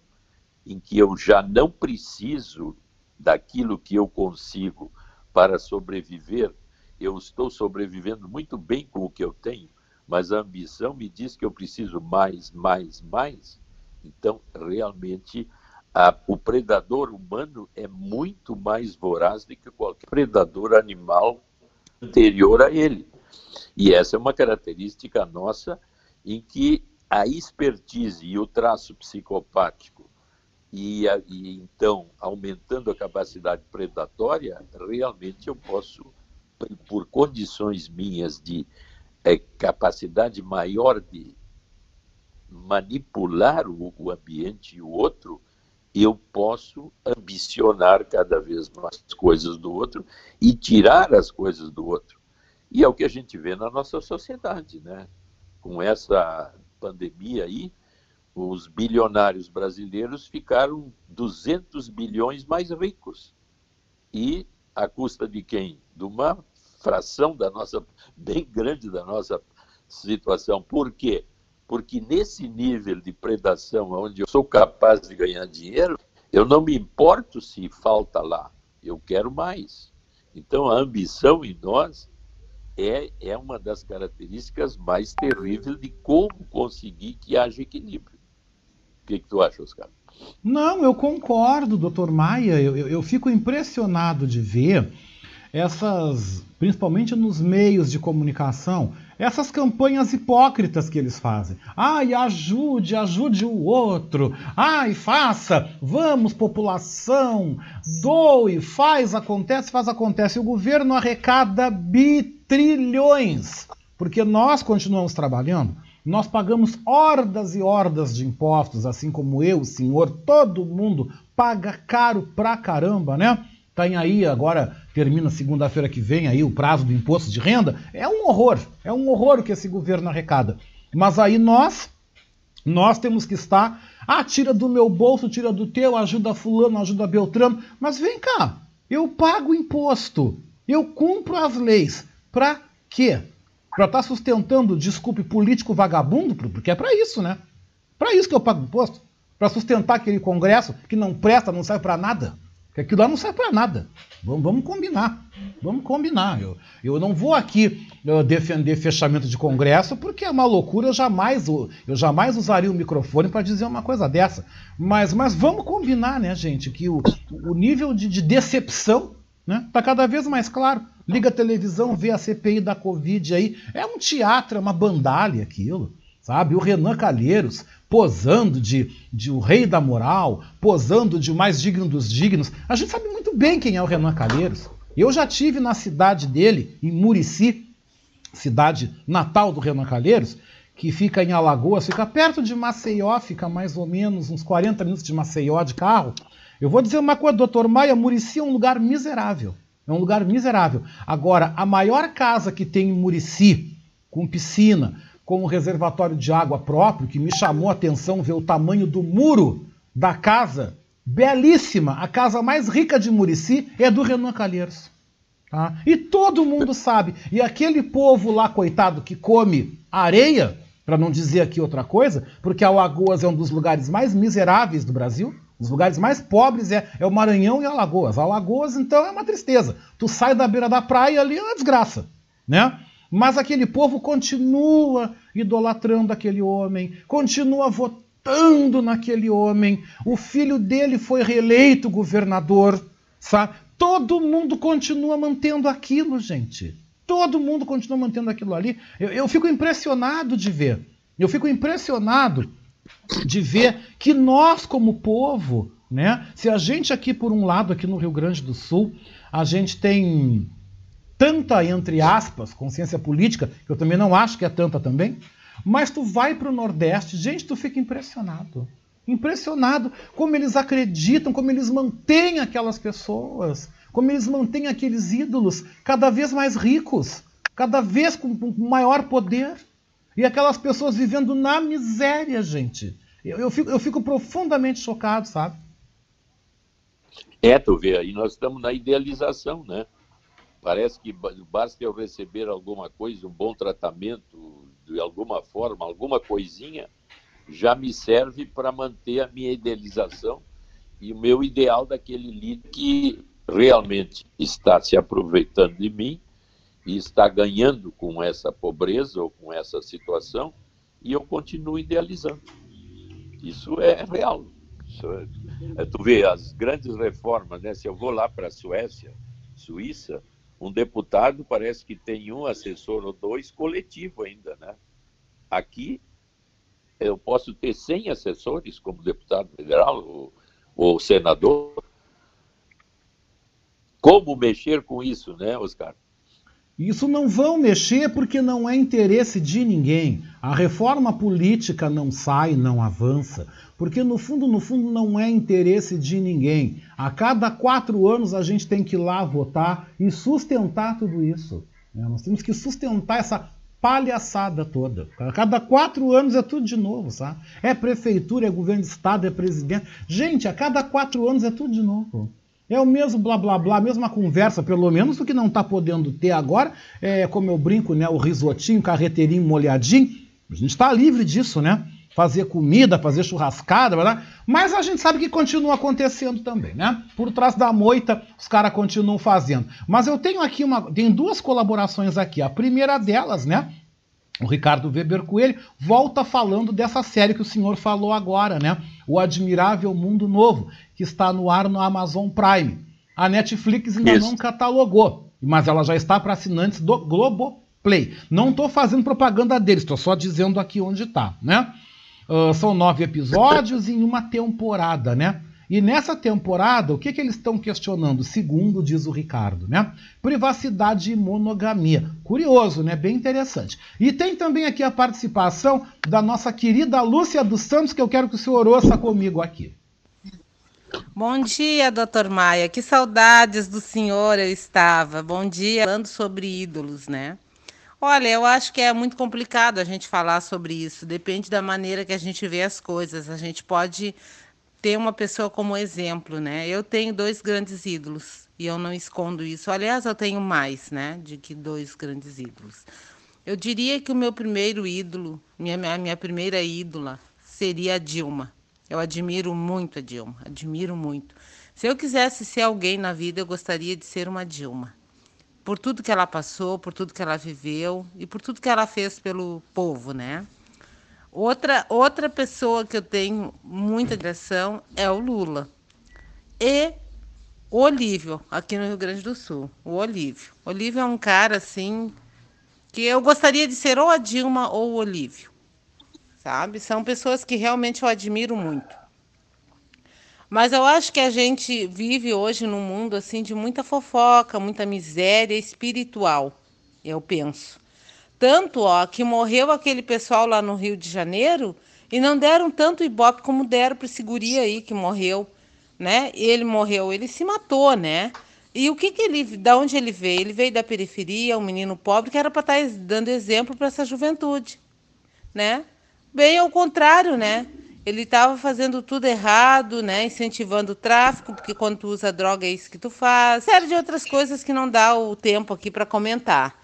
em que eu já não preciso daquilo que eu consigo para sobreviver, eu estou sobrevivendo muito bem com o que eu tenho, mas a ambição me diz que eu preciso mais, mais, mais. Então, realmente, a, o predador humano é muito mais voraz do que qualquer predador animal anterior a ele. E essa é uma característica nossa em que a expertise e o traço psicopático e, a, e, então aumentando a capacidade predatória, realmente eu posso, por condições minhas de é, capacidade maior de manipular o, o ambiente e o outro, eu posso ambicionar cada vez mais coisas do outro e tirar as coisas do outro. E é o que a gente vê na nossa sociedade, né? Com essa pandemia aí, os bilionários brasileiros ficaram 200 bilhões mais ricos. E a custa de quem? De uma fração da nossa, bem grande da nossa situação. Por quê? Porque nesse nível de predação, onde eu sou capaz de ganhar dinheiro, eu não me importo se falta lá, eu quero mais. Então a ambição em nós é, é uma das características mais terríveis de como conseguir que haja equilíbrio. O que, que tu acha, Oscar? Não, eu concordo, doutor Maia. Eu, eu, eu fico impressionado de ver essas, principalmente nos meios de comunicação, essas campanhas hipócritas que eles fazem. Ai, ajude, ajude o outro. Ai, faça, vamos, população, doe, faz, acontece, faz, acontece. O governo arrecada bitrilhões, porque nós continuamos trabalhando. Nós pagamos hordas e hordas de impostos, assim como eu, o senhor, todo mundo paga caro pra caramba, né? Tem aí agora, termina segunda-feira que vem aí o prazo do imposto de renda. É um horror, é um horror o que esse governo arrecada. Mas aí nós, nós temos que estar, ah, tira do meu bolso, tira do teu, ajuda fulano, ajuda Beltrano. Mas vem cá, eu pago imposto, eu cumpro as leis. Para quê? Para estar tá sustentando, desculpe, político vagabundo? Porque é para isso, né? Para isso que eu pago imposto. Para sustentar aquele congresso que não presta, não serve para nada. Porque aquilo lá não serve para nada. Vamos, vamos, combinar. Vamos combinar. Eu, eu não vou aqui defender fechamento de Congresso porque é uma loucura. Eu jamais, eu jamais usaria o microfone para dizer uma coisa dessa. Mas, mas vamos combinar, né, gente, que o, o nível de, de decepção né, tá cada vez mais claro. Liga a televisão, vê a CPI da Covid aí. É um teatro, é uma bandalha aquilo. Sabe? O Renan Calheiros posando de, de o rei da moral, posando de o mais digno dos dignos. A gente sabe muito bem quem é o Renan Calheiros. Eu já tive na cidade dele, em Murici, cidade natal do Renan Calheiros, que fica em Alagoas, fica perto de Maceió, fica mais ou menos uns 40 minutos de Maceió de carro. Eu vou dizer uma coisa, doutor Maia, Murici é um lugar miserável. É um lugar miserável. Agora, a maior casa que tem em Murici, com piscina, com um reservatório de água próprio, que me chamou a atenção ver o tamanho do muro da casa, belíssima, a casa mais rica de Murici é do Renan Calheiros. Tá? E todo mundo sabe. E aquele povo lá, coitado, que come areia, para não dizer aqui outra coisa, porque Alagoas é um dos lugares mais miseráveis do Brasil, os lugares mais pobres é, é o Maranhão e Alagoas. Alagoas, então, é uma tristeza. Tu sai da beira da praia ali, é uma desgraça. Né? Mas aquele povo continua idolatrando aquele homem, continua votando naquele homem. O filho dele foi reeleito governador, sabe? Todo mundo continua mantendo aquilo, gente. Todo mundo continua mantendo aquilo ali. Eu, eu fico impressionado de ver. Eu fico impressionado de ver que nós, como povo, né? Se a gente aqui, por um lado, aqui no Rio Grande do Sul, a gente tem tanta, entre aspas, consciência política, que eu também não acho que é tanta também, mas tu vai para o Nordeste, gente, tu fica impressionado. Impressionado como eles acreditam, como eles mantêm aquelas pessoas, como eles mantêm aqueles ídolos cada vez mais ricos, cada vez com maior poder. E aquelas pessoas vivendo na miséria, gente. Eu, eu, fico, eu fico profundamente chocado, sabe? É, tu vê, aí nós estamos na idealização, né? Parece que basta eu receber alguma coisa, um bom tratamento, de alguma forma, alguma coisinha, já me serve para manter a minha idealização e o meu ideal daquele líder que realmente está se aproveitando de mim e está ganhando com essa pobreza ou com essa situação e eu continuo idealizando. Isso é real. Isso é, é, tu vê as grandes reformas, né? Se eu vou lá para a Suécia, Suíça, um deputado parece que tem um assessor ou dois coletivo ainda, né? Aqui eu posso ter 100 assessores como deputado federal ou, ou senador. Como mexer com isso, né, Oscar? Isso não vão mexer porque não é interesse de ninguém. A reforma política não sai, não avança, porque no fundo, no fundo, não é interesse de ninguém. A cada quatro anos a gente tem que ir lá votar e sustentar tudo isso. Né? Nós temos que sustentar essa palhaçada toda. A cada quatro anos é tudo de novo, sabe? É prefeitura, é governo de estado, é presidente. Gente, a cada quatro anos é tudo de novo. É o mesmo blá blá blá, mesma conversa, pelo menos o que não está podendo ter agora, é como eu brinco, né? O risotinho, carreteirinho molhadinho. A gente está livre disso, né? Fazer comida, fazer churrascada, verdade? mas a gente sabe que continua acontecendo também, né? Por trás da moita, os caras continuam fazendo. Mas eu tenho aqui uma. Tem duas colaborações aqui. A primeira delas, né? O Ricardo Weber Coelho volta falando dessa série que o senhor falou agora, né? O Admirável Mundo Novo, que está no ar no Amazon Prime. A Netflix ainda Isso. não catalogou, mas ela já está para assinantes do Globoplay. Não estou fazendo propaganda deles, estou só dizendo aqui onde está, né? Uh, são nove episódios em uma temporada, né? E nessa temporada, o que, que eles estão questionando, segundo diz o Ricardo, né? Privacidade e monogamia. Curioso, né? Bem interessante. E tem também aqui a participação da nossa querida Lúcia dos Santos, que eu quero que o senhor ouça comigo aqui. Bom dia, doutor Maia. Que saudades do senhor eu estava. Bom dia, falando sobre ídolos, né? Olha, eu acho que é muito complicado a gente falar sobre isso. Depende da maneira que a gente vê as coisas. A gente pode ter uma pessoa como exemplo, né? Eu tenho dois grandes ídolos e eu não escondo isso. Aliás, eu tenho mais, né, de que dois grandes ídolos. Eu diria que o meu primeiro ídolo, minha, minha primeira ídola, seria a Dilma. Eu admiro muito a Dilma, admiro muito. Se eu quisesse ser alguém na vida, eu gostaria de ser uma Dilma. Por tudo que ela passou, por tudo que ela viveu e por tudo que ela fez pelo povo, né? Outra, outra pessoa que eu tenho muita direção é o Lula. E o Olívio, aqui no Rio Grande do Sul. O Olívio. O Olívio é um cara, assim, que eu gostaria de ser ou a Dilma ou o Olívio. Sabe? São pessoas que realmente eu admiro muito. Mas eu acho que a gente vive hoje num mundo assim de muita fofoca, muita miséria espiritual, eu penso. Tanto ó, que morreu aquele pessoal lá no Rio de Janeiro e não deram tanto ibope como deram para esse guri aí que morreu, né? Ele morreu, ele se matou, né? E o que que ele, da onde ele veio? Ele veio da periferia, um menino pobre que era para estar tá dando exemplo para essa juventude, né? Bem ao contrário, né? Ele estava fazendo tudo errado, né? Incentivando o tráfico, porque quando tu usa droga é isso que tu faz. Série de outras coisas que não dá o tempo aqui para comentar.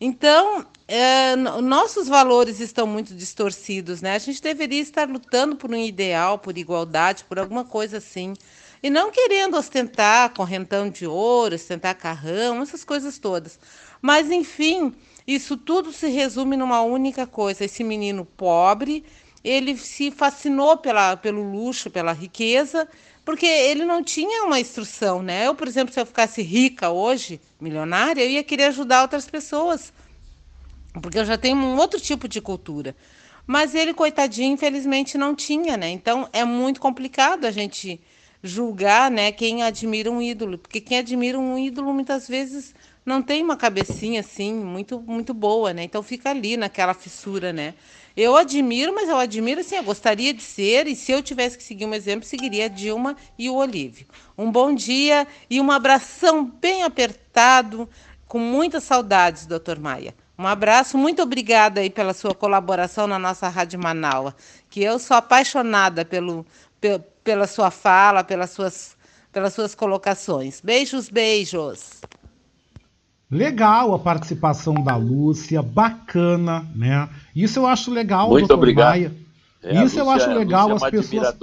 Então, é, nossos valores estão muito distorcidos, né? A gente deveria estar lutando por um ideal, por igualdade, por alguma coisa assim. E não querendo ostentar correntão de ouro, ostentar carrão, essas coisas todas. Mas, enfim, isso tudo se resume numa única coisa: esse menino pobre, ele se fascinou pela, pelo luxo, pela riqueza, porque ele não tinha uma instrução, né? Eu, por exemplo, se eu ficasse rica hoje, milionária, eu ia querer ajudar outras pessoas, porque eu já tenho um outro tipo de cultura. Mas ele, coitadinho, infelizmente não tinha, né? Então é muito complicado a gente julgar, né, quem admira um ídolo, porque quem admira um ídolo muitas vezes não tem uma cabecinha assim muito muito boa, né? Então fica ali naquela fissura, né? Eu admiro, mas eu admiro assim, eu gostaria de ser, e se eu tivesse que seguir um exemplo, seguiria a Dilma e o Olívio. Um bom dia e um abração bem apertado, com muitas saudades, doutor Maia. Um abraço, muito obrigada aí pela sua colaboração na nossa Rádio Manaua, que eu sou apaixonada pelo, pela sua fala, pelas suas, pelas suas colocações. Beijos, beijos. Legal a participação da Lúcia, bacana, né? Isso eu acho legal, Muito obrigado. Maia. É, isso Lúcia, eu acho legal é as pessoas.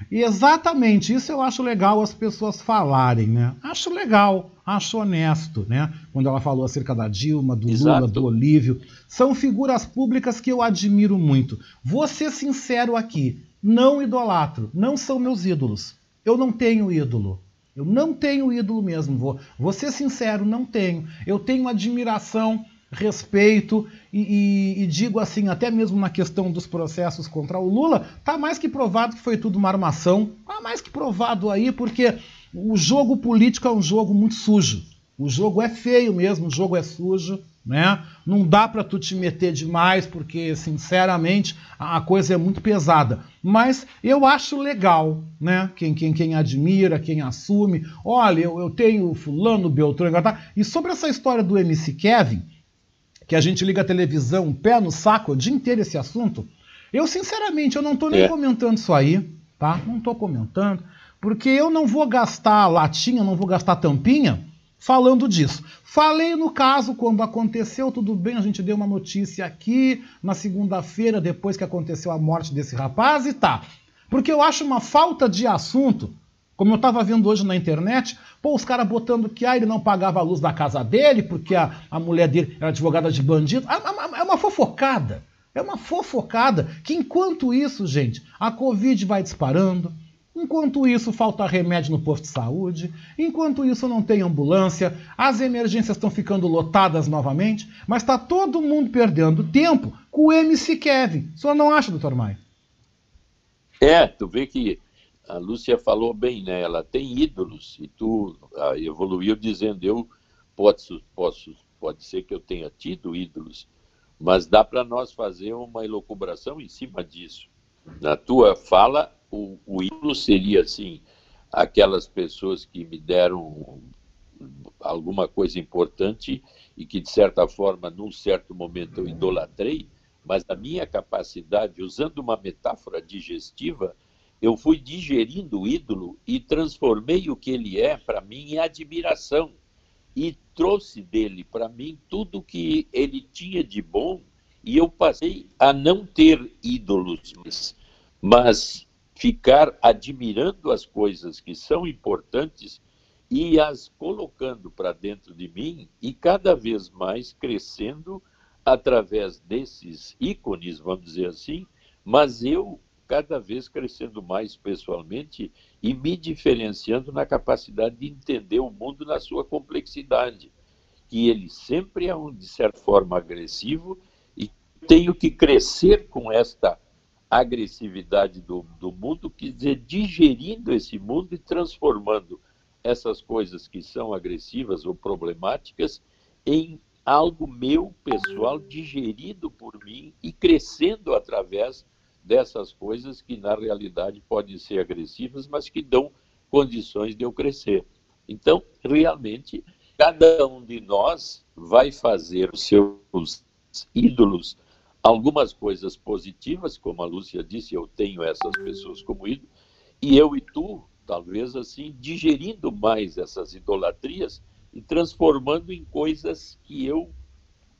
Admiradora. Exatamente, isso eu acho legal as pessoas falarem, né? Acho legal, acho honesto, né? Quando ela falou acerca da Dilma, do Exato. Lula, do Olívio. São figuras públicas que eu admiro muito. Vou ser sincero aqui, não idolatro, não são meus ídolos. Eu não tenho ídolo. Eu não tenho ídolo mesmo, vou, vou ser sincero, não tenho. Eu tenho admiração, respeito e, e, e, digo assim, até mesmo na questão dos processos contra o Lula, tá mais que provado que foi tudo uma armação, tá mais que provado aí, porque o jogo político é um jogo muito sujo. O jogo é feio mesmo, o jogo é sujo né? Não dá para tu te meter demais, porque sinceramente a coisa é muito pesada. Mas eu acho legal, né? Quem, quem, quem admira, quem assume. Olha, eu, eu tenho fulano, Beltrano, tá? E sobre essa história do MC Kevin, que a gente liga a televisão, um pé no saco o dia inteiro esse assunto, eu sinceramente eu não estou nem é. comentando isso aí, tá? Não estou comentando, porque eu não vou gastar latinha, não vou gastar tampinha falando disso. Falei no caso quando aconteceu, tudo bem, a gente deu uma notícia aqui na segunda-feira, depois que aconteceu a morte desse rapaz, e tá. Porque eu acho uma falta de assunto, como eu estava vendo hoje na internet, pô, os caras botando que ah, ele não pagava a luz da casa dele, porque a, a mulher dele era advogada de bandido. É uma, fofocada. É uma fofocada que enquanto isso, gente, a Covid vai disparando, Enquanto isso, falta remédio no posto de saúde. Enquanto isso, não tem ambulância. As emergências estão ficando lotadas novamente. Mas está todo mundo perdendo tempo com o MC Kevin. O senhor não acha, doutor Maia? É, tu vê que a Lúcia falou bem, né? Ela tem ídolos. E tu ah, evoluiu dizendo, eu posso, posso, pode ser que eu tenha tido ídolos. Mas dá para nós fazer uma elucubração em cima disso. Na tua fala, o, o ídolo seria assim aquelas pessoas que me deram alguma coisa importante e que de certa forma num certo momento eu idolatrei, mas a minha capacidade, usando uma metáfora digestiva, eu fui digerindo o ídolo e transformei o que ele é para mim em admiração. E trouxe dele para mim tudo que ele tinha de bom e eu passei a não ter ídolos, mas ficar admirando as coisas que são importantes e as colocando para dentro de mim e cada vez mais crescendo através desses ícones, vamos dizer assim, mas eu cada vez crescendo mais pessoalmente e me diferenciando na capacidade de entender o mundo na sua complexidade, que ele sempre é um de certa forma agressivo e tenho que crescer com esta agressividade do, do mundo, quer dizer, digerindo esse mundo e transformando essas coisas que são agressivas ou problemáticas em algo meu, pessoal, digerido por mim e crescendo através dessas coisas que na realidade podem ser agressivas, mas que dão condições de eu crescer. Então, realmente, cada um de nós vai fazer os seus ídolos algumas coisas positivas, como a Lúcia disse, eu tenho essas pessoas como ídolo, e eu e tu, talvez assim, digerindo mais essas idolatrias e transformando em coisas que eu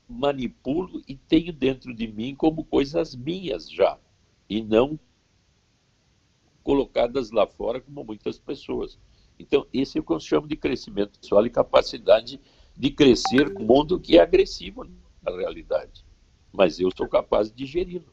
manipulo e tenho dentro de mim como coisas minhas já, e não colocadas lá fora como muitas pessoas. Então, esse é o que eu chamo de crescimento pessoal e capacidade de crescer com um mundo que é agressivo na realidade. Mas eu sou capaz de digeri-lo.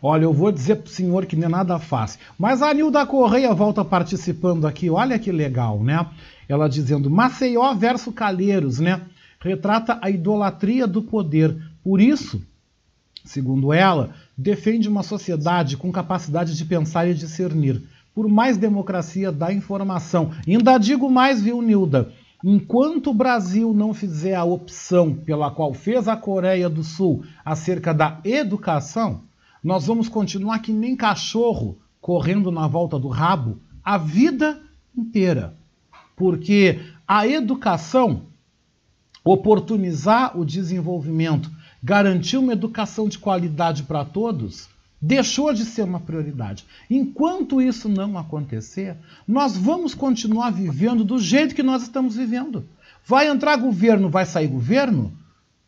Olha, eu vou dizer para o senhor que não é nada fácil. Mas a Nilda Correia volta participando aqui. Olha que legal, né? Ela dizendo Maceió versus Calheiros, né? Retrata a idolatria do poder. Por isso, segundo ela, defende uma sociedade com capacidade de pensar e discernir. Por mais democracia da informação. ainda digo mais, viu, Nilda? Enquanto o Brasil não fizer a opção pela qual fez a Coreia do Sul acerca da educação, nós vamos continuar que nem cachorro correndo na volta do rabo a vida inteira. Porque a educação, oportunizar o desenvolvimento, garantir uma educação de qualidade para todos, deixou de ser uma prioridade. Enquanto isso não acontecer, nós vamos continuar vivendo do jeito que nós estamos vivendo. Vai entrar governo, vai sair governo?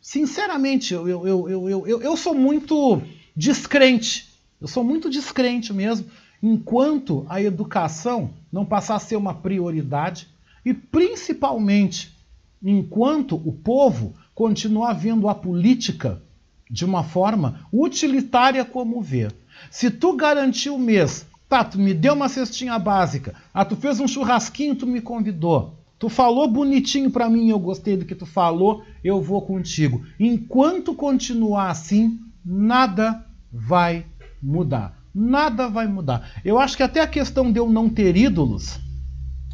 Sinceramente, eu, eu, eu, eu, eu, eu sou muito descrente. Eu sou muito descrente mesmo. Enquanto a educação não passar a ser uma prioridade e principalmente enquanto o povo continuar vendo a política de uma forma utilitária como vê. Se tu garantiu o mês, tá, tu me deu uma cestinha básica, ah, tu fez um churrasquinho, tu me convidou, tu falou bonitinho para mim, eu gostei do que tu falou, eu vou contigo. Enquanto continuar assim, nada vai mudar. Nada vai mudar. Eu acho que até a questão de eu não ter ídolos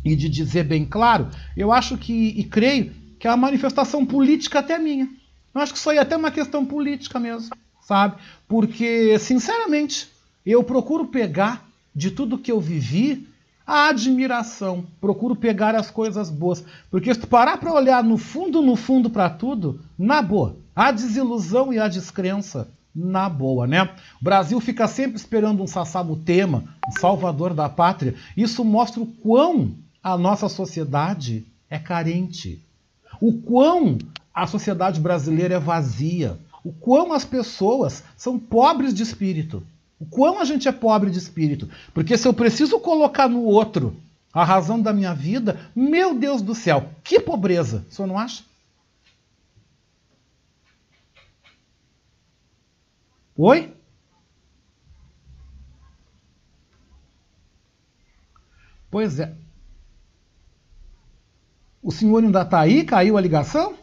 e de dizer bem claro, eu acho que e creio que é uma manifestação política até minha. Eu acho que isso aí é até uma questão política mesmo, sabe? Porque, sinceramente, eu procuro pegar de tudo que eu vivi a admiração, procuro pegar as coisas boas. Porque se tu parar para olhar no fundo, no fundo para tudo, na boa, a desilusão e a descrença, na boa, né? O Brasil fica sempre esperando um Sassabutema, um salvador da pátria. Isso mostra o quão a nossa sociedade é carente. O quão a sociedade brasileira é vazia, o quão as pessoas são pobres de espírito, o quão a gente é pobre de espírito. Porque se eu preciso colocar no outro a razão da minha vida, meu Deus do céu, que pobreza, o senhor não acha? Oi? Pois é. O senhor ainda está aí? Caiu a ligação?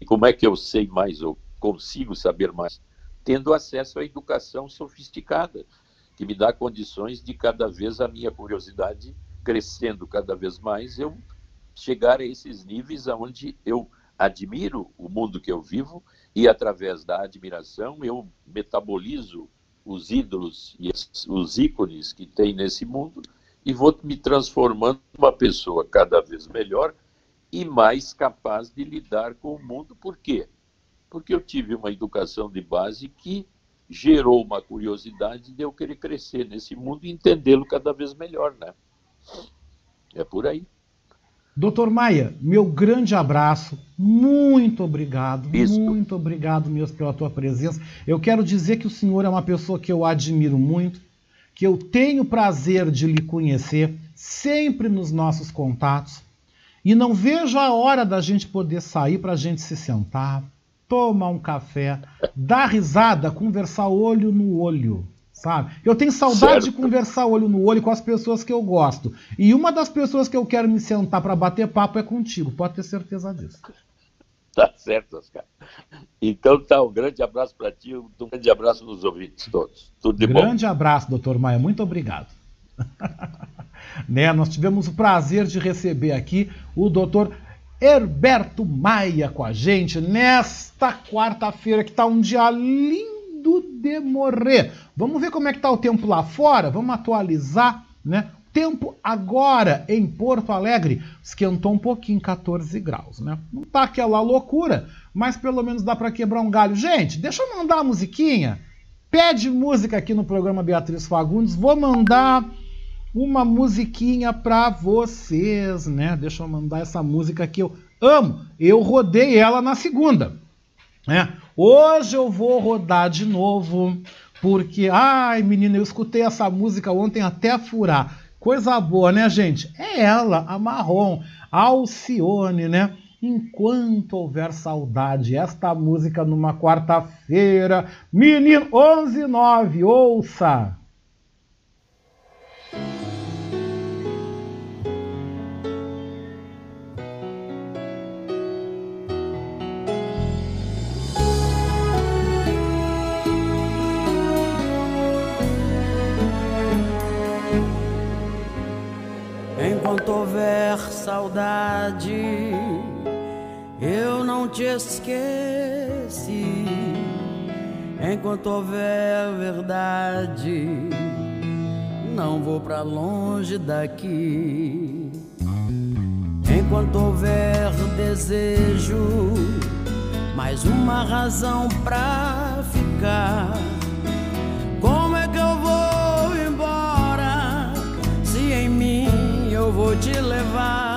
E como é que eu sei mais ou consigo saber mais? Tendo acesso à educação sofisticada, que me dá condições de cada vez a minha curiosidade crescendo cada vez mais, eu chegar a esses níveis aonde eu admiro o mundo que eu vivo e através da admiração eu metabolizo os ídolos e os ícones que tem nesse mundo e vou me transformando uma pessoa cada vez melhor e mais capaz de lidar com o mundo. Por quê? Porque eu tive uma educação de base que gerou uma curiosidade de eu querer crescer nesse mundo e entendê-lo cada vez melhor, né? É por aí. Doutor Maia, meu grande abraço, muito obrigado, muito obrigado mesmo pela tua presença. Eu quero dizer que o senhor é uma pessoa que eu admiro muito, que eu tenho prazer de lhe conhecer sempre nos nossos contatos. E não vejo a hora da gente poder sair para a gente se sentar, tomar um café, dar risada, conversar olho no olho, sabe? Eu tenho saudade certo. de conversar olho no olho com as pessoas que eu gosto. E uma das pessoas que eu quero me sentar para bater papo é contigo, pode ter certeza disso. Tá certo, Oscar. Então tá, um grande abraço para ti, um grande abraço nos ouvintes todos. Tudo de grande bom. Grande abraço, doutor Maia, muito obrigado. né? Nós tivemos o prazer de receber aqui o doutor Herberto Maia com a gente nesta quarta-feira, que está um dia lindo de morrer. Vamos ver como é que está o tempo lá fora, vamos atualizar, né? Tempo agora em Porto Alegre esquentou um pouquinho, 14 graus, né? Não tá aquela loucura, mas pelo menos dá para quebrar um galho. Gente, deixa eu mandar a musiquinha. Pede música aqui no programa Beatriz Fagundes. Vou mandar uma musiquinha para vocês, né? Deixa eu mandar essa música que eu amo. Eu rodei ela na segunda, né? Hoje eu vou rodar de novo, porque, ai, menina, eu escutei essa música ontem até furar. Coisa boa, né, gente? É ela, a Marrom, Alcione, né? Enquanto houver saudade, esta música numa quarta-feira. Menino 11 9, ouça! Saudade, eu não te esqueci. Enquanto houver verdade, não vou para longe daqui. Enquanto houver desejo, mais uma razão pra ficar. Vou te levar?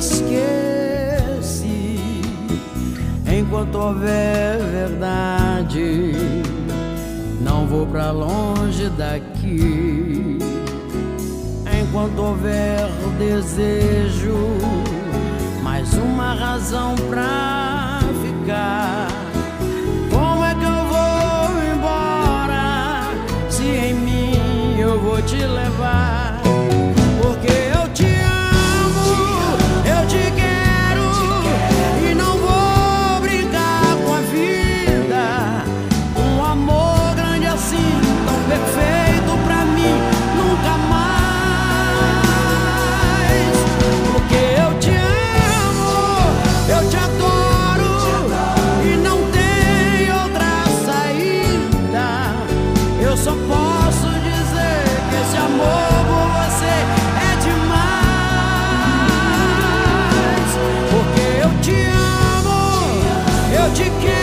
Esqueci. Enquanto houver verdade, não vou pra longe daqui. Enquanto houver desejo, mais uma razão pra ficar. Como é que eu vou embora se em mim eu vou te levar? perfeito pra mim nunca mais. Porque eu te amo, eu te adoro, e não tem outra saída. Eu só posso dizer que esse amor por você é demais. Porque eu te amo, eu te quero.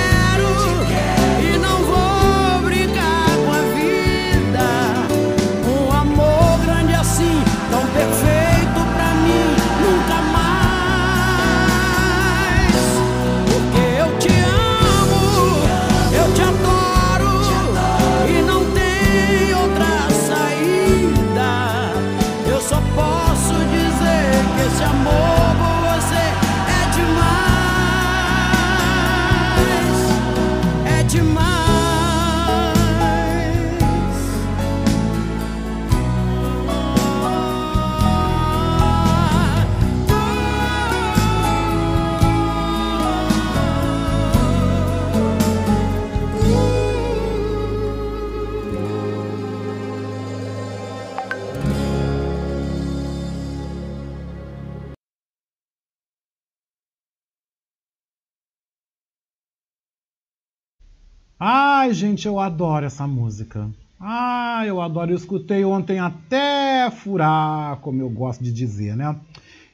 Ai, gente, eu adoro essa música. Ah, eu adoro. Eu escutei ontem até furar, como eu gosto de dizer, né?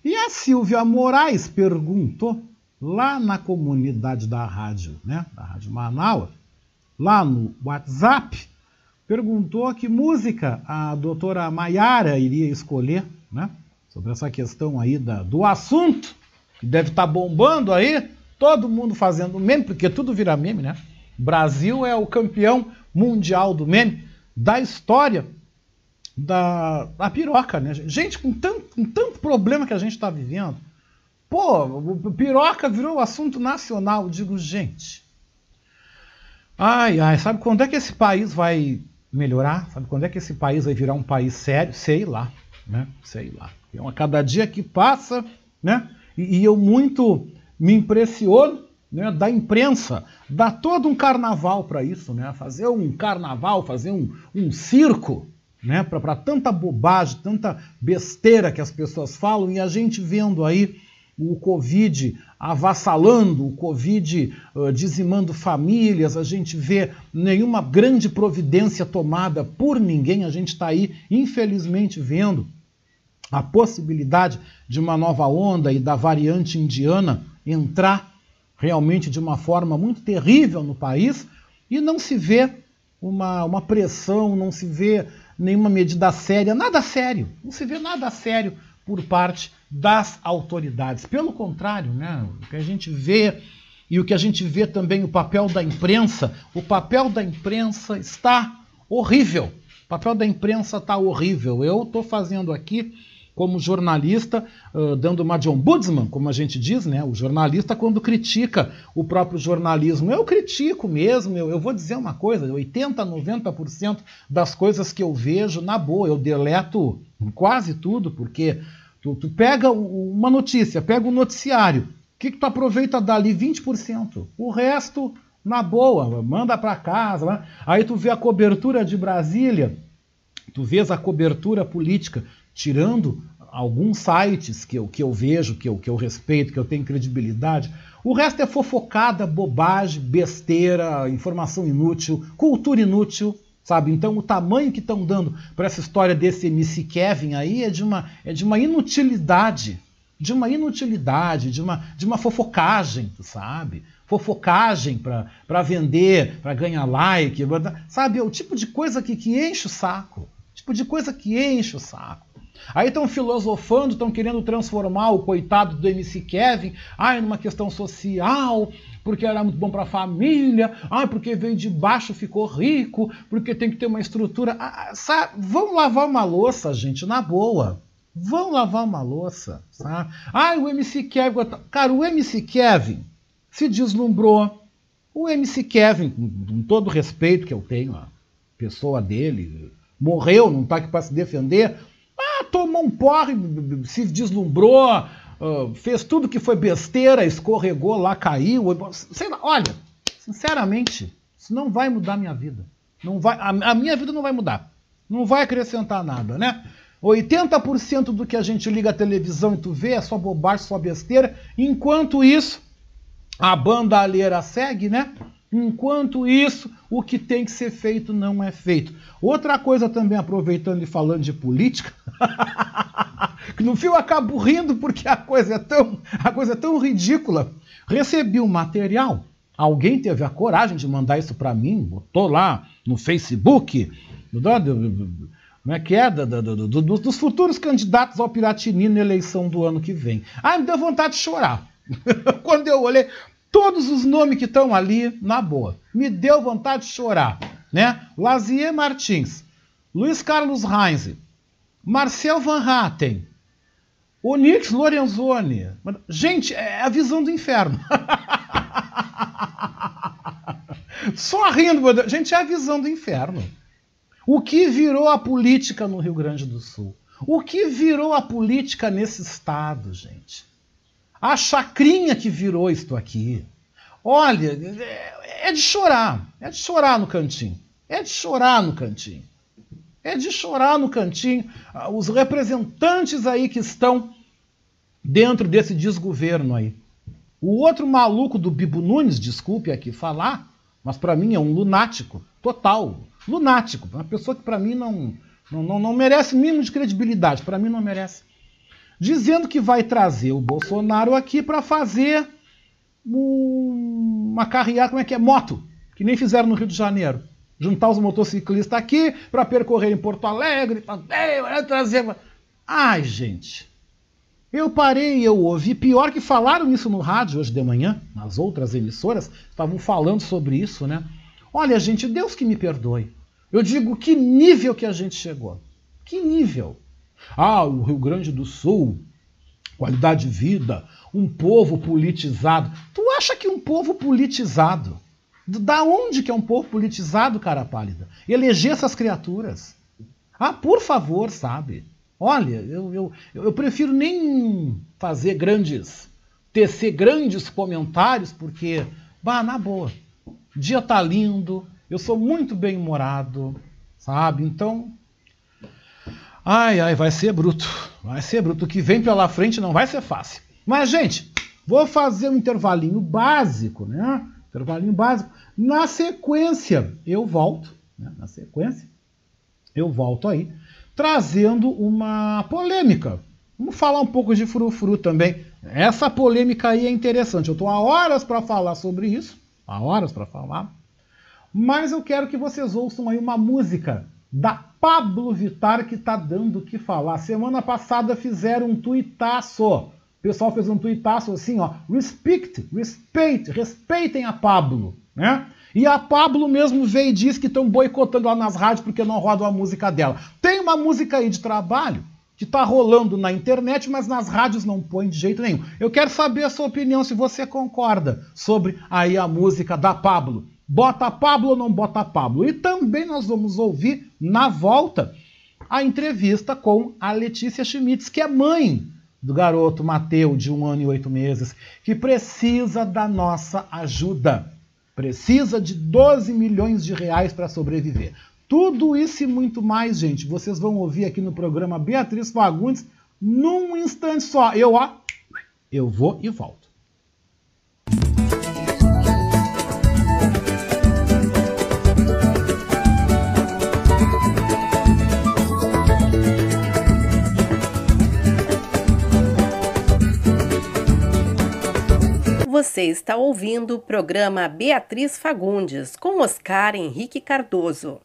E a Silvia Moraes perguntou lá na comunidade da rádio, né? Da Rádio Manaus, lá no WhatsApp, perguntou que música a doutora Maiara iria escolher, né? sobre essa questão aí da, do assunto, que deve estar tá bombando aí, todo mundo fazendo meme, porque tudo vira meme, né? Brasil é o campeão mundial do meme da história da, da piroca, né? Gente, com tanto, com tanto problema que a gente está vivendo, pô, piroca virou assunto nacional. Eu digo, gente, ai, ai, sabe quando é que esse país vai melhorar? Sabe quando é que esse país vai virar um país sério? Sei lá, né? Sei lá. Então, a cada dia que passa, né? E, e eu muito me impressiono né, da imprensa, dá todo um carnaval para isso, né? Fazer um carnaval, fazer um, um circo, né? Para tanta bobagem, tanta besteira que as pessoas falam e a gente vendo aí o Covid avassalando, o Covid uh, dizimando famílias, a gente vê nenhuma grande providência tomada por ninguém, a gente está aí, infelizmente, vendo a possibilidade de uma nova onda e da variante indiana entrar realmente de uma forma muito terrível no país e não se vê uma, uma pressão, não se vê nenhuma medida séria, nada sério, não se vê nada sério por parte das autoridades. Pelo contrário, né, o que a gente vê e o que a gente vê também o papel da imprensa, o papel da imprensa está horrível. O papel da imprensa está horrível. Eu estou fazendo aqui como jornalista, uh, dando uma de ombudsman, como a gente diz, né? O jornalista quando critica o próprio jornalismo. Eu critico mesmo, eu, eu vou dizer uma coisa, 80, 90% das coisas que eu vejo, na boa, eu deleto quase tudo, porque tu, tu pega uma notícia, pega um noticiário, o que, que tu aproveita dali? 20%. O resto, na boa, manda para casa. Né? Aí tu vê a cobertura de Brasília, tu vês a cobertura política tirando alguns sites que eu, que eu vejo, que eu, que eu respeito, que eu tenho credibilidade, o resto é fofocada, bobagem, besteira, informação inútil, cultura inútil, sabe? Então o tamanho que estão dando para essa história desse MC Kevin aí é de uma, é de uma inutilidade, de uma inutilidade, de uma, de uma fofocagem, sabe? Fofocagem para vender, para ganhar like, sabe? É o tipo de coisa que, que enche o saco. Tipo de coisa que enche o saco. Aí estão filosofando, estão querendo transformar o coitado do MC Kevin ai, numa questão social, porque era muito bom para a família, ai, porque veio de baixo, ficou rico, porque tem que ter uma estrutura. Ah, ah, sabe? Vão lavar uma louça, gente, na boa. Vão lavar uma louça. Sabe? Ai, o MC Kevin. Cara, o MC Kevin se deslumbrou. O MC Kevin, com todo o respeito que eu tenho à pessoa dele, morreu, não está aqui para se defender tomou um porre, se deslumbrou, uh, fez tudo que foi besteira, escorregou lá, caiu. Sei lá, olha, sinceramente, isso não vai mudar a minha vida. Não vai, a, a minha vida não vai mudar. Não vai acrescentar nada, né? 80% do que a gente liga a televisão e tu vê é só bobagem, só besteira. Enquanto isso, a banda alheira segue, né? Enquanto isso, o que tem que ser feito não é feito. Outra coisa também, aproveitando e falando de política, que no fim eu acabo rindo porque a coisa é tão, a coisa é tão ridícula. Recebi um material, alguém teve a coragem de mandar isso para mim, botou lá no Facebook, como é que é? Do, do, do, dos futuros candidatos ao Piratini na eleição do ano que vem. Ah, me deu vontade de chorar. Quando eu olhei, Todos os nomes que estão ali, na boa. Me deu vontade de chorar. Né? Lazier Martins, Luiz Carlos Heinz, Marcel Van Hatten, Onix Lorenzoni. Gente, é a visão do inferno. Só rindo, gente, é a visão do inferno. O que virou a política no Rio Grande do Sul? O que virou a política nesse estado, gente? A chacrinha que virou isto aqui. Olha, é de chorar. É de chorar no cantinho. É de chorar no cantinho. É de chorar no cantinho. Ah, os representantes aí que estão dentro desse desgoverno aí. O outro maluco do Bibo Nunes, desculpe aqui falar, mas para mim é um lunático total. Lunático. Uma pessoa que para mim não, não, não merece mínimo de credibilidade. Para mim não merece dizendo que vai trazer o Bolsonaro aqui para fazer uma carreata, como é que é? Moto, que nem fizeram no Rio de Janeiro. Juntar os motociclistas aqui para percorrer em Porto Alegre, trazer. Ai, gente, Eu parei eu ouvi. Pior que falaram isso no rádio hoje de manhã, nas outras emissoras, estavam falando sobre isso, né? Olha, gente, Deus que me perdoe. Eu digo, que nível que a gente chegou? Que nível? Ah, o Rio Grande do Sul, qualidade de vida, um povo politizado. Tu acha que um povo politizado? Da onde que é um povo politizado, cara pálida? Eleger essas criaturas. Ah, por favor, sabe? Olha, eu, eu, eu prefiro nem fazer grandes, tecer grandes comentários, porque, bah, na boa, dia tá lindo, eu sou muito bem humorado, sabe? Então, ai, ai, vai ser bruto, vai ser bruto. O que vem pela frente não vai ser fácil. Mas, gente, vou fazer um intervalinho básico, né? Intervalinho básico. Na sequência, eu volto, né? na sequência, eu volto aí trazendo uma polêmica. Vamos falar um pouco de frufru também. Essa polêmica aí é interessante. Eu estou há horas para falar sobre isso, há horas para falar, mas eu quero que vocês ouçam aí uma música da Pablo Vittar que está dando o que falar. Semana passada fizeram um tuitaço. O pessoal fez um tuitaço assim, ó, respect, respect, respeitem a Pablo, né? E a Pablo mesmo veio e disse que estão boicotando lá nas rádios porque não rodam a música dela. Tem uma música aí de trabalho que está rolando na internet, mas nas rádios não põe de jeito nenhum. Eu quero saber a sua opinião, se você concorda sobre aí a música da Pablo. Bota Pablo ou não bota Pablo? E também nós vamos ouvir na volta a entrevista com a Letícia Schmitz, que é mãe do garoto Mateu, de um ano e oito meses, que precisa da nossa ajuda. Precisa de 12 milhões de reais para sobreviver. Tudo isso e muito mais, gente, vocês vão ouvir aqui no programa Beatriz Fagundes num instante só. Eu, ó, eu vou e volto. Você está ouvindo o programa Beatriz Fagundes com Oscar Henrique Cardoso.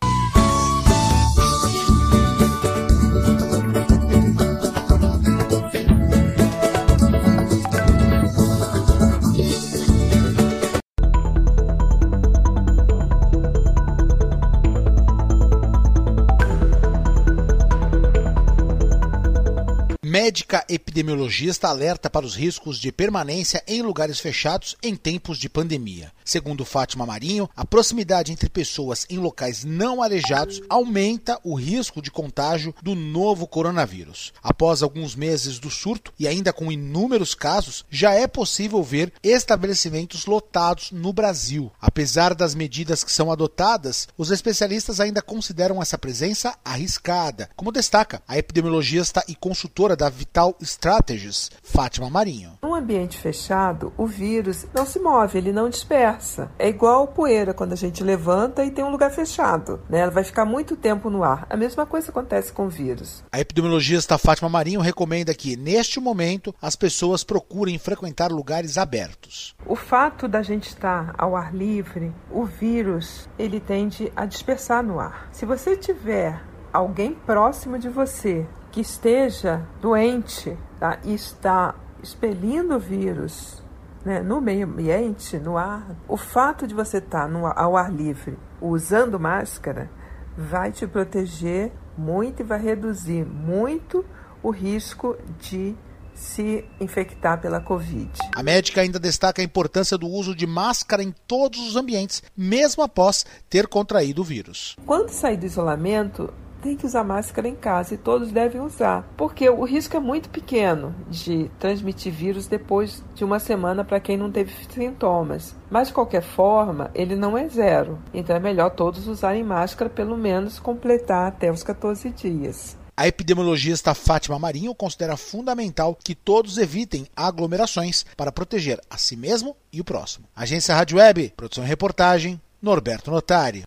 Médica epidemiologista alerta para os riscos de permanência em lugares fechados em tempos de pandemia. Segundo Fátima Marinho, a proximidade entre pessoas em locais não arejados aumenta o risco de contágio do novo coronavírus. Após alguns meses do surto e ainda com inúmeros casos, já é possível ver estabelecimentos lotados no Brasil. Apesar das medidas que são adotadas, os especialistas ainda consideram essa presença arriscada, como destaca a epidemiologista e consultora da Vital Strategies, Fátima Marinho. Num ambiente fechado, o vírus não se move, ele não dispersa. É igual poeira quando a gente levanta e tem um lugar fechado. Né? Ela vai ficar muito tempo no ar. A mesma coisa acontece com vírus. A epidemiologista Fátima Marinho recomenda que, neste momento, as pessoas procurem frequentar lugares abertos. O fato da gente estar ao ar livre, o vírus, ele tende a dispersar no ar. Se você tiver alguém próximo de você que esteja doente tá? e está expelindo o vírus né, no meio ambiente, no ar, o fato de você estar tá no, ao ar livre usando máscara vai te proteger muito e vai reduzir muito o risco de se infectar pela Covid. A médica ainda destaca a importância do uso de máscara em todos os ambientes, mesmo após ter contraído o vírus. Quando sair do isolamento, tem que usar máscara em casa e todos devem usar, porque o risco é muito pequeno de transmitir vírus depois de uma semana para quem não teve sintomas. Mas de qualquer forma, ele não é zero, então é melhor todos usarem máscara pelo menos completar até os 14 dias. A epidemiologista Fátima Marinho considera fundamental que todos evitem aglomerações para proteger a si mesmo e o próximo. Agência Rádio Web, produção e reportagem, Norberto Notari.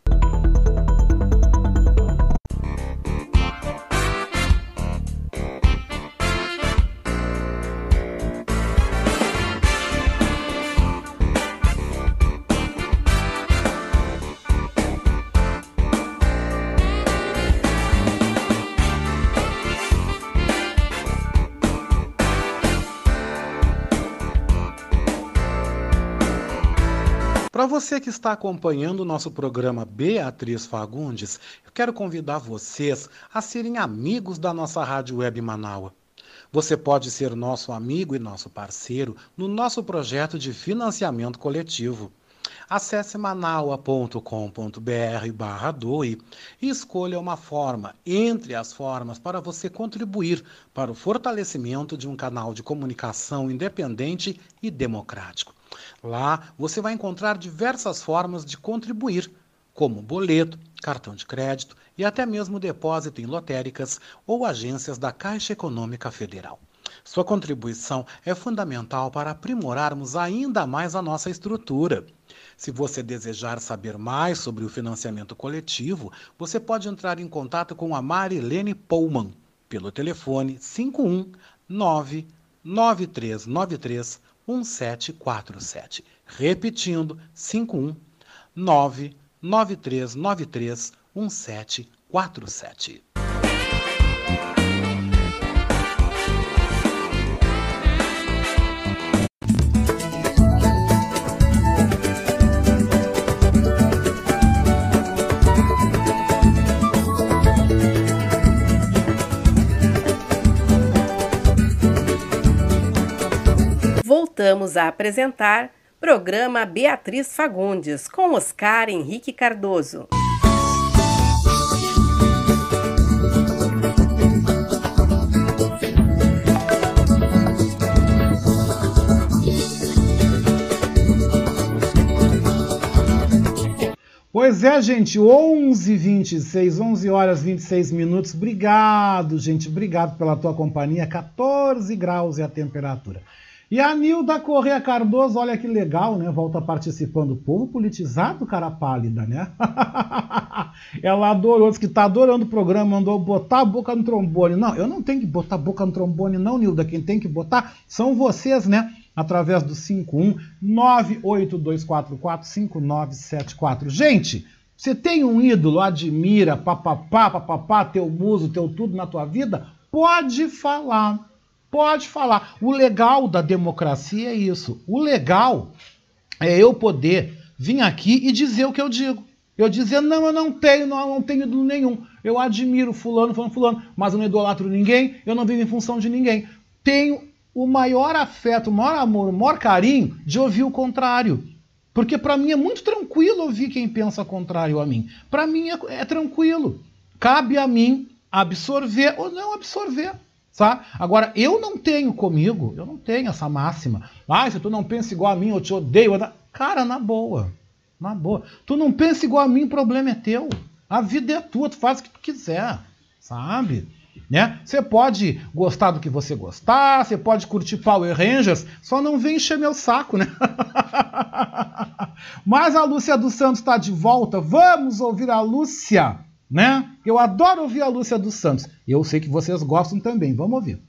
Você que está acompanhando o nosso programa Beatriz Fagundes, eu quero convidar vocês a serem amigos da nossa Rádio Web Manaua. Você pode ser nosso amigo e nosso parceiro no nosso projeto de financiamento coletivo. Acesse manaua.com.br barra doe e escolha uma forma entre as formas para você contribuir para o fortalecimento de um canal de comunicação independente e democrático. Lá você vai encontrar diversas formas de contribuir, como boleto, cartão de crédito e até mesmo depósito em lotéricas ou agências da Caixa Econômica Federal. Sua contribuição é fundamental para aprimorarmos ainda mais a nossa estrutura. Se você desejar saber mais sobre o financiamento coletivo, você pode entrar em contato com a Marilene Pullman pelo telefone 519 9393 1747. Repetindo, 51 99393 1747. Voltamos a apresentar programa Beatriz Fagundes com Oscar Henrique Cardoso. Pois é, gente, 11h26, 11 horas 26 minutos. Obrigado, gente, obrigado pela tua companhia. 14 graus é a temperatura. E a Nilda Correia Cardoso, olha que legal, né? Volta participando. Povo politizado, cara pálida, né? Ela adorou, disse que tá adorando o programa, mandou botar a boca no trombone. Não, eu não tenho que botar a boca no trombone, não, Nilda. Quem tem que botar são vocês, né? Através do 51982445974. Gente, você tem um ídolo, admira, papapá, papapá, teu muso, teu tudo na tua vida? Pode falar Pode falar. O legal da democracia é isso. O legal é eu poder vir aqui e dizer o que eu digo. Eu dizer, não, eu não tenho, não, não tenho ídolo nenhum. Eu admiro fulano, fulano, fulano, mas eu não idolatro ninguém, eu não vivo em função de ninguém. Tenho o maior afeto, o maior amor, o maior carinho de ouvir o contrário. Porque para mim é muito tranquilo ouvir quem pensa contrário a mim. Para mim é, é tranquilo. Cabe a mim absorver ou não absorver. Tá? Agora, eu não tenho comigo, eu não tenho essa máxima. Ah, se tu não pensa igual a mim, eu te odeio. Cara, na boa. Na boa. Tu não pensa igual a mim, o problema é teu. A vida é tua, tu faz o que tu quiser. Sabe? Né? Você pode gostar do que você gostar, você pode curtir Power Rangers, só não vem encher meu saco, né? Mas a Lúcia dos Santos está de volta. Vamos ouvir a Lúcia né? Eu adoro ouvir a Lúcia dos Santos. Eu sei que vocês gostam também. Vamos ouvir.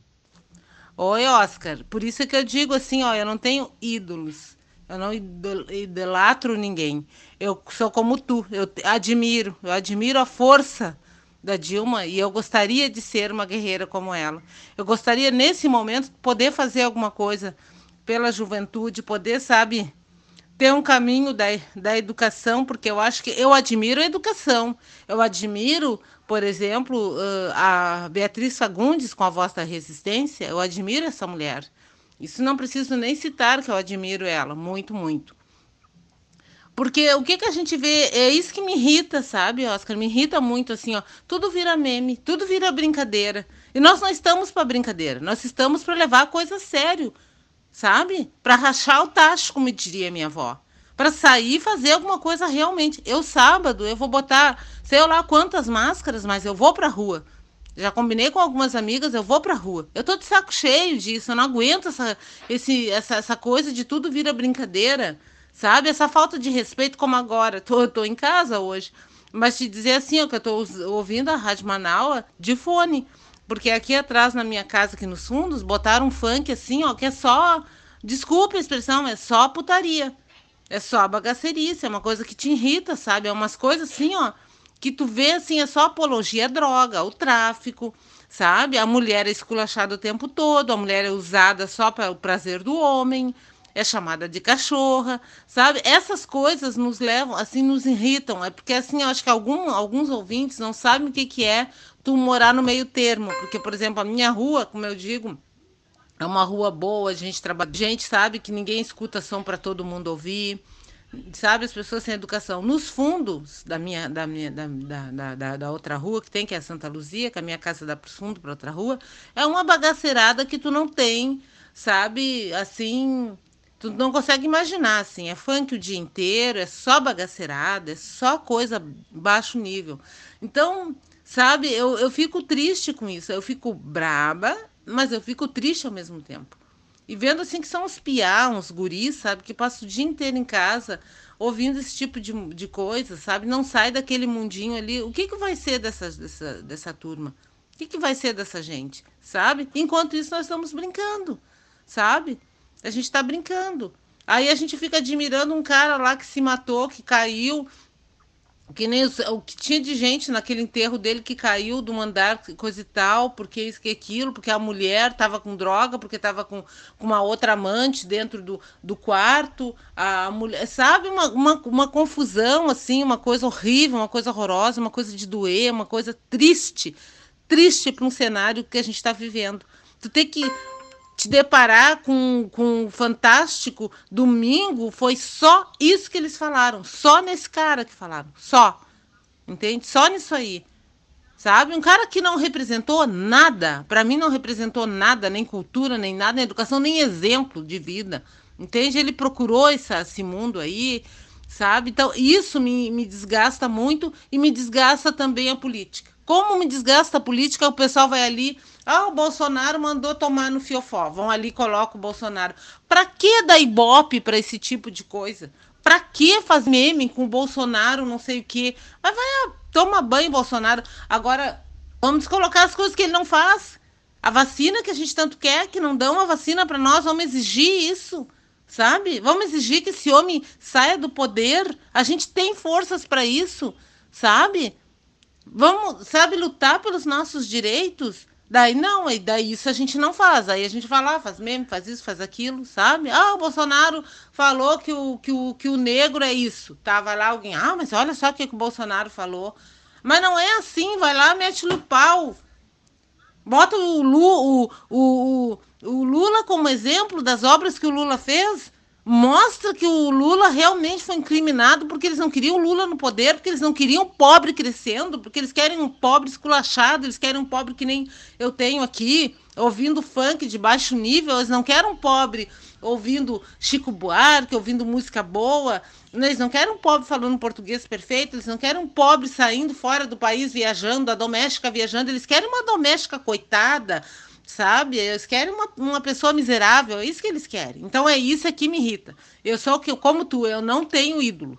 Oi, Oscar. Por isso que eu digo assim, ó, eu não tenho ídolos. Eu não idolatro ninguém. Eu sou como tu. Eu admiro. Eu admiro a força da Dilma e eu gostaria de ser uma guerreira como ela. Eu gostaria nesse momento poder fazer alguma coisa pela juventude, poder, sabe, ter um caminho da, da educação, porque eu acho que eu admiro a educação. Eu admiro, por exemplo, a Beatriz Fagundes com a voz da resistência. Eu admiro essa mulher. Isso não preciso nem citar que eu admiro ela, muito, muito. Porque o que, que a gente vê, é isso que me irrita, sabe, Oscar? Me irrita muito assim, ó. Tudo vira meme, tudo vira brincadeira. E nós não estamos para brincadeira, nós estamos para levar a coisa a sério sabe? Para rachar o tacho, como diria minha avó. Para sair e fazer alguma coisa realmente. Eu, sábado, eu vou botar, sei lá quantas máscaras, mas eu vou para rua. Já combinei com algumas amigas, eu vou pra rua. Eu tô de saco cheio disso, eu não aguento essa, esse, essa, essa coisa de tudo vira brincadeira, sabe? Essa falta de respeito, como agora. Tô, tô em casa hoje. Mas te dizer assim, ó, que eu tô ouvindo a Rádio Manaus de fone. Porque aqui atrás, na minha casa, aqui nos fundos, botaram um funk assim, ó, que é só. Desculpa a expressão, é só putaria. É só bagacerice, é uma coisa que te irrita, sabe? É umas coisas assim, ó, que tu vê assim, é só apologia à droga, o tráfico, sabe? A mulher é esculachada o tempo todo, a mulher é usada só para o prazer do homem, é chamada de cachorra, sabe? Essas coisas nos levam, assim, nos irritam. É porque, assim, eu acho que algum, alguns ouvintes não sabem o que, que é tu morar no meio termo. Porque, por exemplo, a minha rua, como eu digo, é uma rua boa, a gente trabalha. A gente sabe que ninguém escuta som para todo mundo ouvir. Sabe, as pessoas têm educação. Nos fundos da minha, da, minha da, da, da, da outra rua, que tem, que é a Santa Luzia, que a minha casa dá para os fundos, para outra rua, é uma bagaceirada que tu não tem, sabe, assim, tu não consegue imaginar, assim, é funk o dia inteiro, é só bagaceirada, é só coisa baixo nível. Então, sabe, eu, eu fico triste com isso, eu fico braba, mas eu fico triste ao mesmo tempo. E vendo assim que são uns piá, uns guris, sabe, que passam o dia inteiro em casa ouvindo esse tipo de, de coisa, sabe? Não sai daquele mundinho ali. O que, que vai ser dessa, dessa, dessa turma? O que, que vai ser dessa gente, sabe? Enquanto isso, nós estamos brincando, sabe? A gente está brincando. Aí a gente fica admirando um cara lá que se matou, que caiu, que nem o que tinha de gente naquele enterro dele que caiu do andar, coisa e tal, porque isso que aquilo, porque a mulher estava com droga, porque estava com, com uma outra amante dentro do, do quarto, a mulher, sabe, uma, uma, uma confusão, assim, uma coisa horrível, uma coisa horrorosa, uma coisa de doer, uma coisa triste, triste para um cenário que a gente está vivendo. Tu tem que te deparar com, com o fantástico domingo foi só isso que eles falaram, só nesse cara que falaram, só. Entende? Só nisso aí. Sabe? Um cara que não representou nada, para mim não representou nada, nem cultura, nem nada, nem educação, nem exemplo de vida. Entende? Ele procurou esse mundo aí, sabe? Então, isso me, me desgasta muito e me desgasta também a política. Como me desgasta a política, o pessoal vai ali ah, o Bolsonaro mandou tomar no fiofó. Vão ali e colocam o Bolsonaro. Para que dar ibope para esse tipo de coisa? Para que faz meme com o Bolsonaro, não sei o quê? Mas vai, ah, toma banho, Bolsonaro. Agora, vamos colocar as coisas que ele não faz. A vacina que a gente tanto quer, que não dão a vacina para nós, vamos exigir isso, sabe? Vamos exigir que esse homem saia do poder. A gente tem forças para isso, sabe? Vamos, sabe, lutar pelos nossos direitos. Daí não, e daí isso a gente não faz. Aí a gente fala, ah, faz meme, faz isso, faz aquilo, sabe? Ah, o Bolsonaro falou que o, que o, que o negro é isso. Tava lá alguém, ah, mas olha só o que, que o Bolsonaro falou. Mas não é assim, vai lá, mete-lhe o pau. Bota o, Lu, o, o, o Lula como exemplo das obras que o Lula fez mostra que o Lula realmente foi incriminado porque eles não queriam o Lula no poder, porque eles não queriam o pobre crescendo, porque eles querem um pobre esculachado, eles querem um pobre que nem eu tenho aqui, ouvindo funk de baixo nível, eles não querem um pobre ouvindo Chico Buarque, ouvindo música boa, eles não querem um pobre falando português perfeito, eles não querem um pobre saindo fora do país viajando, a doméstica viajando, eles querem uma doméstica coitada, sabe? Eles querem uma, uma pessoa miserável, é isso que eles querem. Então é isso que me irrita. Eu sou que como tu, eu não tenho ídolo.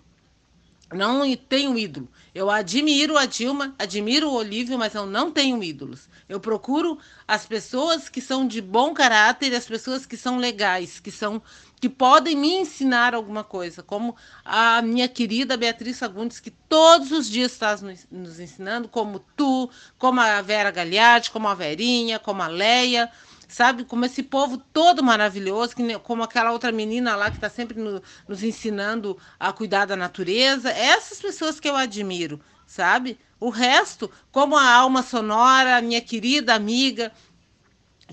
Não tenho ídolo. Eu admiro a Dilma, admiro o Olívio, mas eu não tenho ídolos. Eu procuro as pessoas que são de bom caráter, as pessoas que são legais, que são que podem me ensinar alguma coisa, como a minha querida Beatriz Fagundes, que todos os dias está nos ensinando, como tu, como a Vera Gagliardi, como a Verinha, como a Leia, sabe? Como esse povo todo maravilhoso, como aquela outra menina lá que está sempre no, nos ensinando a cuidar da natureza. Essas pessoas que eu admiro, sabe? O resto, como a alma sonora, minha querida amiga,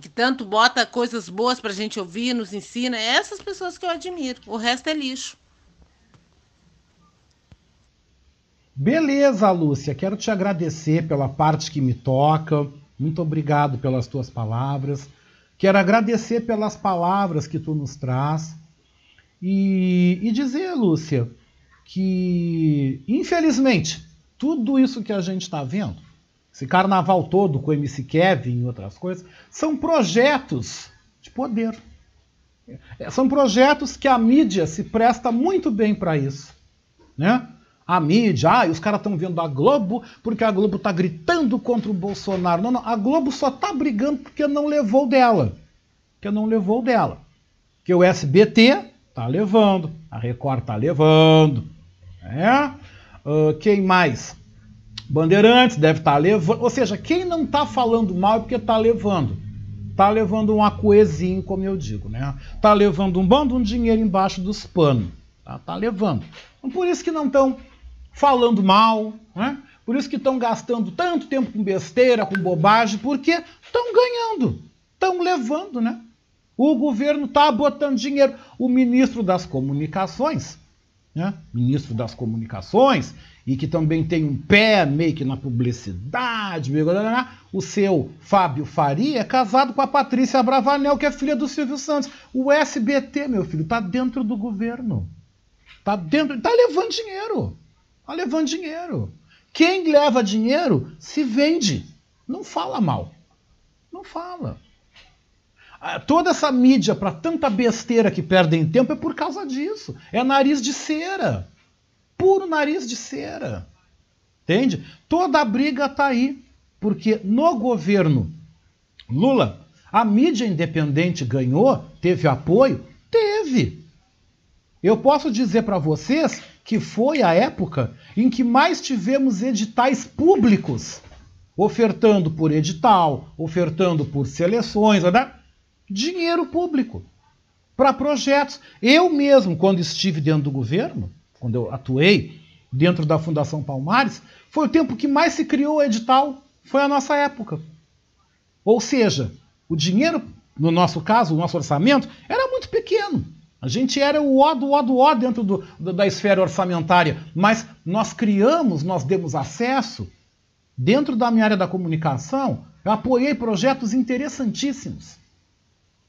que tanto bota coisas boas para a gente ouvir, nos ensina, é essas pessoas que eu admiro. O resto é lixo. Beleza, Lúcia. Quero te agradecer pela parte que me toca. Muito obrigado pelas tuas palavras. Quero agradecer pelas palavras que tu nos traz. E, e dizer, Lúcia, que infelizmente tudo isso que a gente está vendo esse carnaval todo com MC Kevin e outras coisas, são projetos de poder. É, são projetos que a mídia se presta muito bem para isso. Né? A mídia, ah, os caras estão vendo a Globo porque a Globo está gritando contra o Bolsonaro. Não, não, a Globo só está brigando porque não levou dela. Porque não levou dela. Que o SBT está levando, a Record está levando. É? Uh, quem mais? Bandeirantes deve estar tá levando. Ou seja, quem não está falando mal é porque está levando. tá levando um acuezinho, como eu digo, né? Tá levando um bando de dinheiro embaixo dos panos. Tá, tá levando. Então, por isso que não estão falando mal, né? Por isso que estão gastando tanto tempo com besteira, com bobagem, porque estão ganhando, estão levando, né? O governo está botando dinheiro. O ministro das Comunicações, né? Ministro das Comunicações, e que também tem um pé meio que na publicidade, meio, o seu Fábio Faria é casado com a Patrícia Bravanel, que é filha do Silvio Santos. O SBT, meu filho, está dentro do governo. Está dentro, está levando dinheiro. Está levando dinheiro. Quem leva dinheiro se vende. Não fala mal. Não fala. Ah, toda essa mídia para tanta besteira que perdem tempo é por causa disso. É nariz de cera. Puro nariz de cera. Entende? Toda a briga está aí. Porque no governo Lula, a mídia independente ganhou, teve apoio? Teve. Eu posso dizer para vocês que foi a época em que mais tivemos editais públicos, ofertando por edital, ofertando por seleções, né? dinheiro público para projetos. Eu mesmo, quando estive dentro do governo, quando eu atuei dentro da Fundação Palmares, foi o tempo que mais se criou o edital, foi a nossa época. Ou seja, o dinheiro, no nosso caso, o nosso orçamento, era muito pequeno. A gente era o O do O do O dentro do, da esfera orçamentária, mas nós criamos, nós demos acesso. Dentro da minha área da comunicação, eu apoiei projetos interessantíssimos.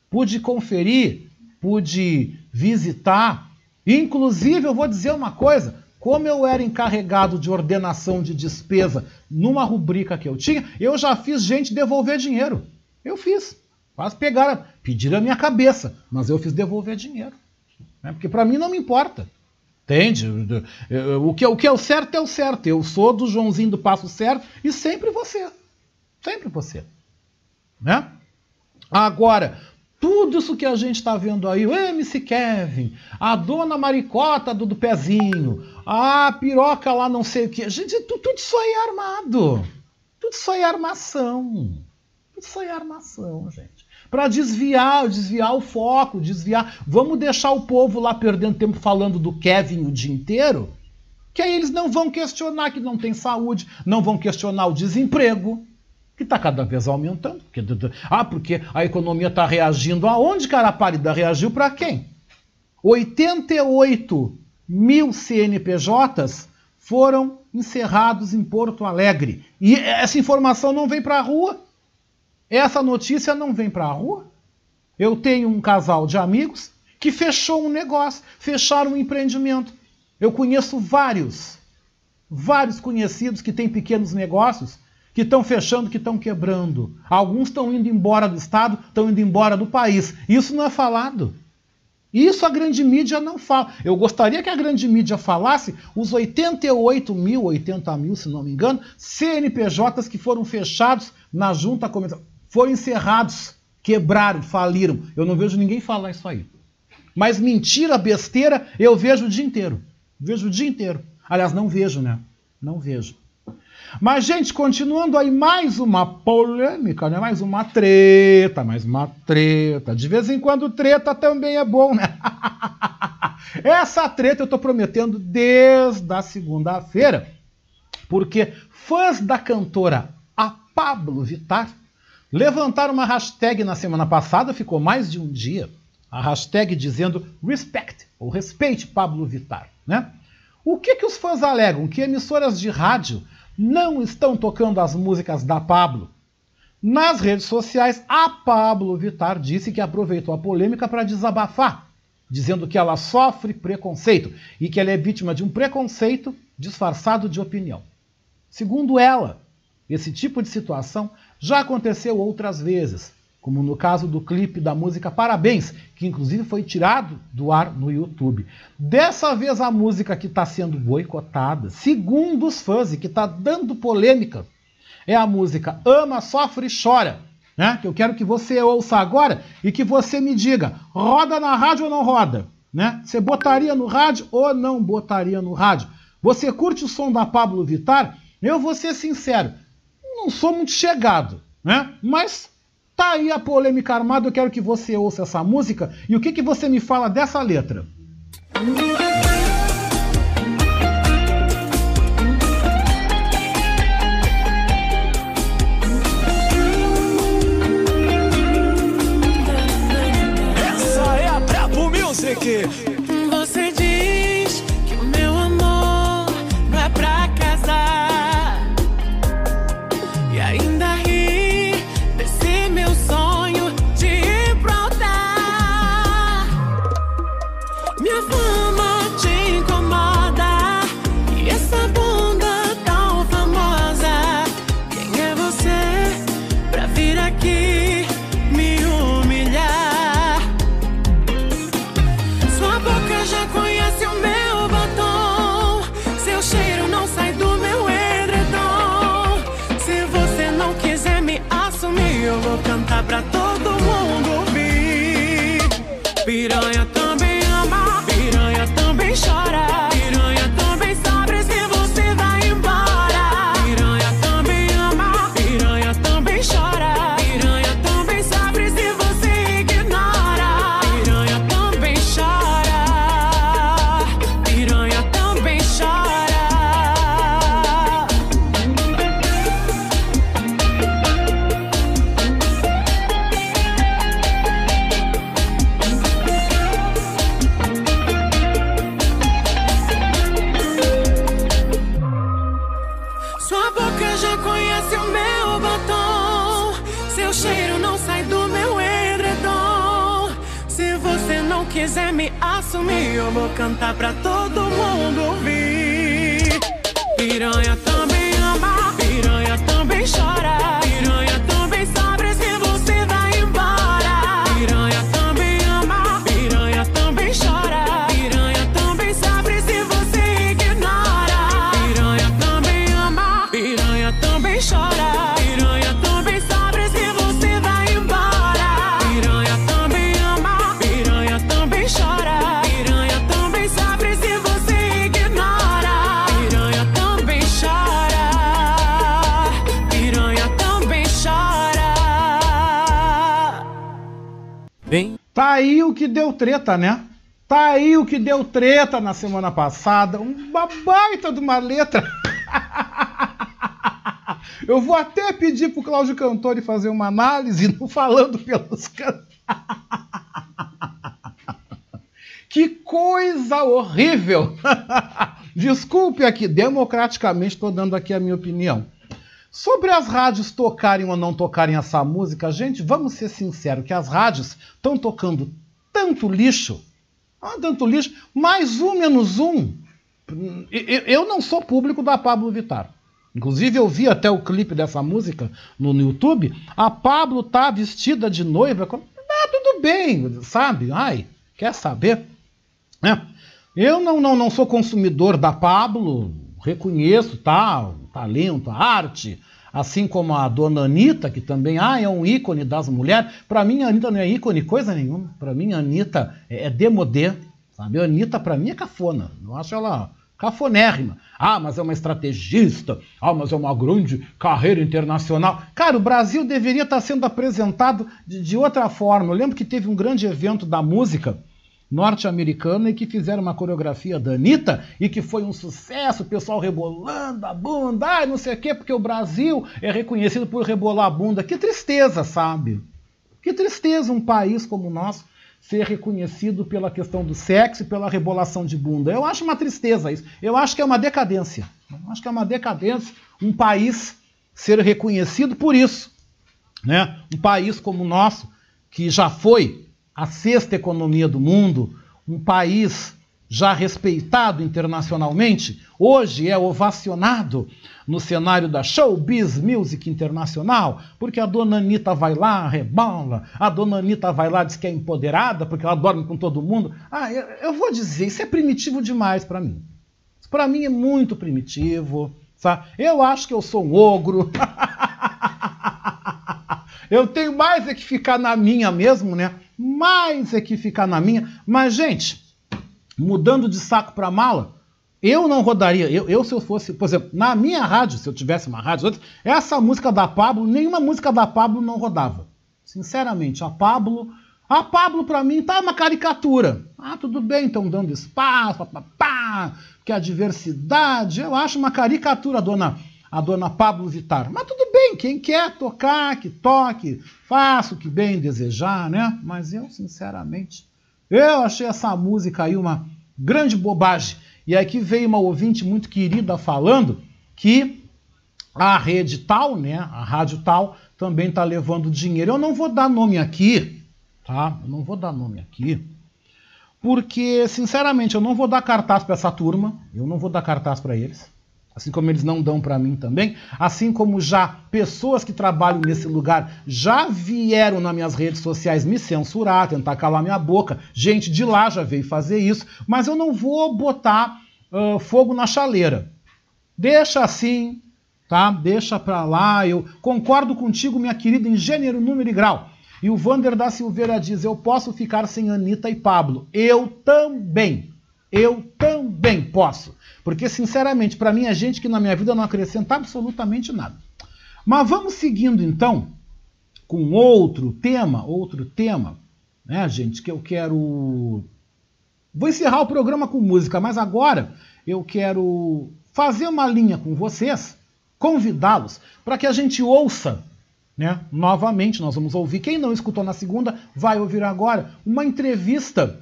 Pude conferir, pude visitar. Inclusive, eu vou dizer uma coisa: como eu era encarregado de ordenação de despesa numa rubrica que eu tinha, eu já fiz gente devolver dinheiro. Eu fiz. Quase pegaram, pediram a minha cabeça, mas eu fiz devolver dinheiro. Né? Porque para mim não me importa. Entende? O que, o que é o certo é o certo. Eu sou do Joãozinho do Passo Certo e sempre você. Sempre você. Né? Agora, tudo isso que a gente está vendo aí, o MC Kevin, a dona Maricota do, do pezinho, a piroca lá não sei o que. Gente, tudo, tudo isso aí é armado. Tudo isso aí é armação. Tudo isso aí é armação, gente para desviar, desviar o foco, desviar. Vamos deixar o povo lá perdendo tempo falando do Kevin o dia inteiro, que aí eles não vão questionar que não tem saúde, não vão questionar o desemprego, que está cada vez aumentando. Ah, porque a economia está reagindo aonde, cara? Pálida reagiu para quem? 88 mil CNPJs foram encerrados em Porto Alegre. E essa informação não vem para a rua. Essa notícia não vem para a rua. Eu tenho um casal de amigos que fechou um negócio, fecharam um empreendimento. Eu conheço vários, vários conhecidos que têm pequenos negócios que estão fechando, que estão quebrando. Alguns estão indo embora do estado, estão indo embora do país. Isso não é falado. Isso a grande mídia não fala. Eu gostaria que a grande mídia falasse os 88 mil, 80 mil, se não me engano, CNPJs que foram fechados na junta comercial foram encerrados, quebraram, faliram. Eu não vejo ninguém falar isso aí. Mas mentira, besteira, eu vejo o dia inteiro. Vejo o dia inteiro. Aliás, não vejo, né? Não vejo. Mas, gente, continuando aí, mais uma polêmica, né? Mais uma treta, mais uma treta. De vez em quando treta também é bom, né? Essa treta eu tô prometendo desde a segunda-feira, porque fãs da cantora a Pablo Vittar Levantaram uma hashtag na semana passada, ficou mais de um dia, a hashtag dizendo respect, ou respeite Pablo Vittar. Né? O que, que os fãs alegam? Que emissoras de rádio não estão tocando as músicas da Pablo. Nas redes sociais, a Pablo Vittar disse que aproveitou a polêmica para desabafar, dizendo que ela sofre preconceito e que ela é vítima de um preconceito disfarçado de opinião. Segundo ela, esse tipo de situação já aconteceu outras vezes, como no caso do clipe da música Parabéns, que inclusive foi tirado do ar no YouTube. Dessa vez a música que está sendo boicotada, segundo os fãs e que está dando polêmica, é a música Ama, Sofre e Chora, né? que eu quero que você ouça agora e que você me diga, roda na rádio ou não roda? Né? Você botaria no rádio ou não botaria no rádio? Você curte o som da Pablo Vittar? Eu vou ser sincero, não sou muito chegado, né? Mas Tá aí a polêmica armada, eu quero que você ouça essa música e o que, que você me fala dessa letra. Essa é a Bravo Music. Treta, né? Tá aí o que deu treta na semana passada. Uma baita de uma letra. Eu vou até pedir pro Cláudio Cantori fazer uma análise, não falando pelos cantos. Que coisa horrível! Desculpe aqui, democraticamente estou dando aqui a minha opinião. Sobre as rádios tocarem ou não tocarem essa música, gente, vamos ser sinceros, que as rádios estão tocando tanto lixo, ah, tanto lixo, mais um menos um. Eu- não sou público da Pablo Vittar. Inclusive, eu vi até o clipe dessa música no, YouTube. A Pablo tá vestida de noiva. Ah, tudo bem, sabe? Ai, quer saber? né? Eu não, não, não sou consumidor da Pablo, reconheço tá, o talento, a arte, assim como a dona Anitta, que também ah, é um ícone das mulheres. Para mim, a Anitta não é ícone coisa nenhuma. Para mim, a Anitta é, é demodê. Sabe? A Anitta, para mim, é cafona. Eu acho ela cafonérrima. Ah, mas é uma estrategista. Ah, mas é uma grande carreira internacional. Cara, o Brasil deveria estar sendo apresentado de, de outra forma. Eu lembro que teve um grande evento da música norte-americana e que fizeram uma coreografia da Anitta e que foi um sucesso, o pessoal rebolando a bunda, ai, não sei o quê, porque o Brasil é reconhecido por rebolar a bunda. Que tristeza, sabe? Que tristeza um país como o nosso ser reconhecido pela questão do sexo e pela rebolação de bunda. Eu acho uma tristeza isso. Eu acho que é uma decadência. Eu acho que é uma decadência um país ser reconhecido por isso. Né? Um país como o nosso, que já foi a sexta economia do mundo, um país já respeitado internacionalmente, hoje é ovacionado no cenário da showbiz music internacional, porque a dona Anitta vai lá, rebola, a dona Anitta vai lá, diz que é empoderada, porque ela dorme com todo mundo. Ah, eu, eu vou dizer, isso é primitivo demais para mim. Para mim é muito primitivo, sabe? Eu acho que eu sou um ogro. Eu tenho mais é que ficar na minha mesmo, né? Mais é que ficar na minha. Mas, gente, mudando de saco para mala, eu não rodaria. Eu, eu, se eu fosse, por exemplo, na minha rádio, se eu tivesse uma rádio, essa música da Pablo, nenhuma música da Pablo não rodava. Sinceramente, a Pablo. A Pablo, para mim, tá uma caricatura. Ah, tudo bem, estão dando espaço, papapá, que a diversidade. Eu acho uma caricatura, dona, a dona Pablo Vitar. Mas tudo bem, quem quer tocar, que toque, faça o que bem desejar, né? Mas eu, sinceramente, eu achei essa música aí uma grande bobagem. E aqui veio uma ouvinte muito querida falando que a rede tal, né, a rádio tal, também está levando dinheiro. Eu não vou dar nome aqui, tá? Eu não vou dar nome aqui, porque, sinceramente, eu não vou dar cartaz para essa turma, eu não vou dar cartaz para eles, assim como eles não dão para mim também, assim como já pessoas que trabalham nesse lugar já vieram nas minhas redes sociais me censurar, tentar calar minha boca, gente de lá já veio fazer isso, mas eu não vou botar uh, fogo na chaleira. Deixa assim, tá? Deixa para lá. Eu concordo contigo, minha querida, em gênero, número e grau. E o Vander da Silveira diz: Eu posso ficar sem Anitta e Pablo. Eu também. Eu também posso. Porque, sinceramente, para mim é gente que na minha vida não acrescenta absolutamente nada. Mas vamos seguindo então com outro tema, outro tema, né, gente, que eu quero. Vou encerrar o programa com música, mas agora eu quero fazer uma linha com vocês convidá-los para que a gente ouça né? Novamente, nós vamos ouvir. Quem não escutou na segunda, vai ouvir agora uma entrevista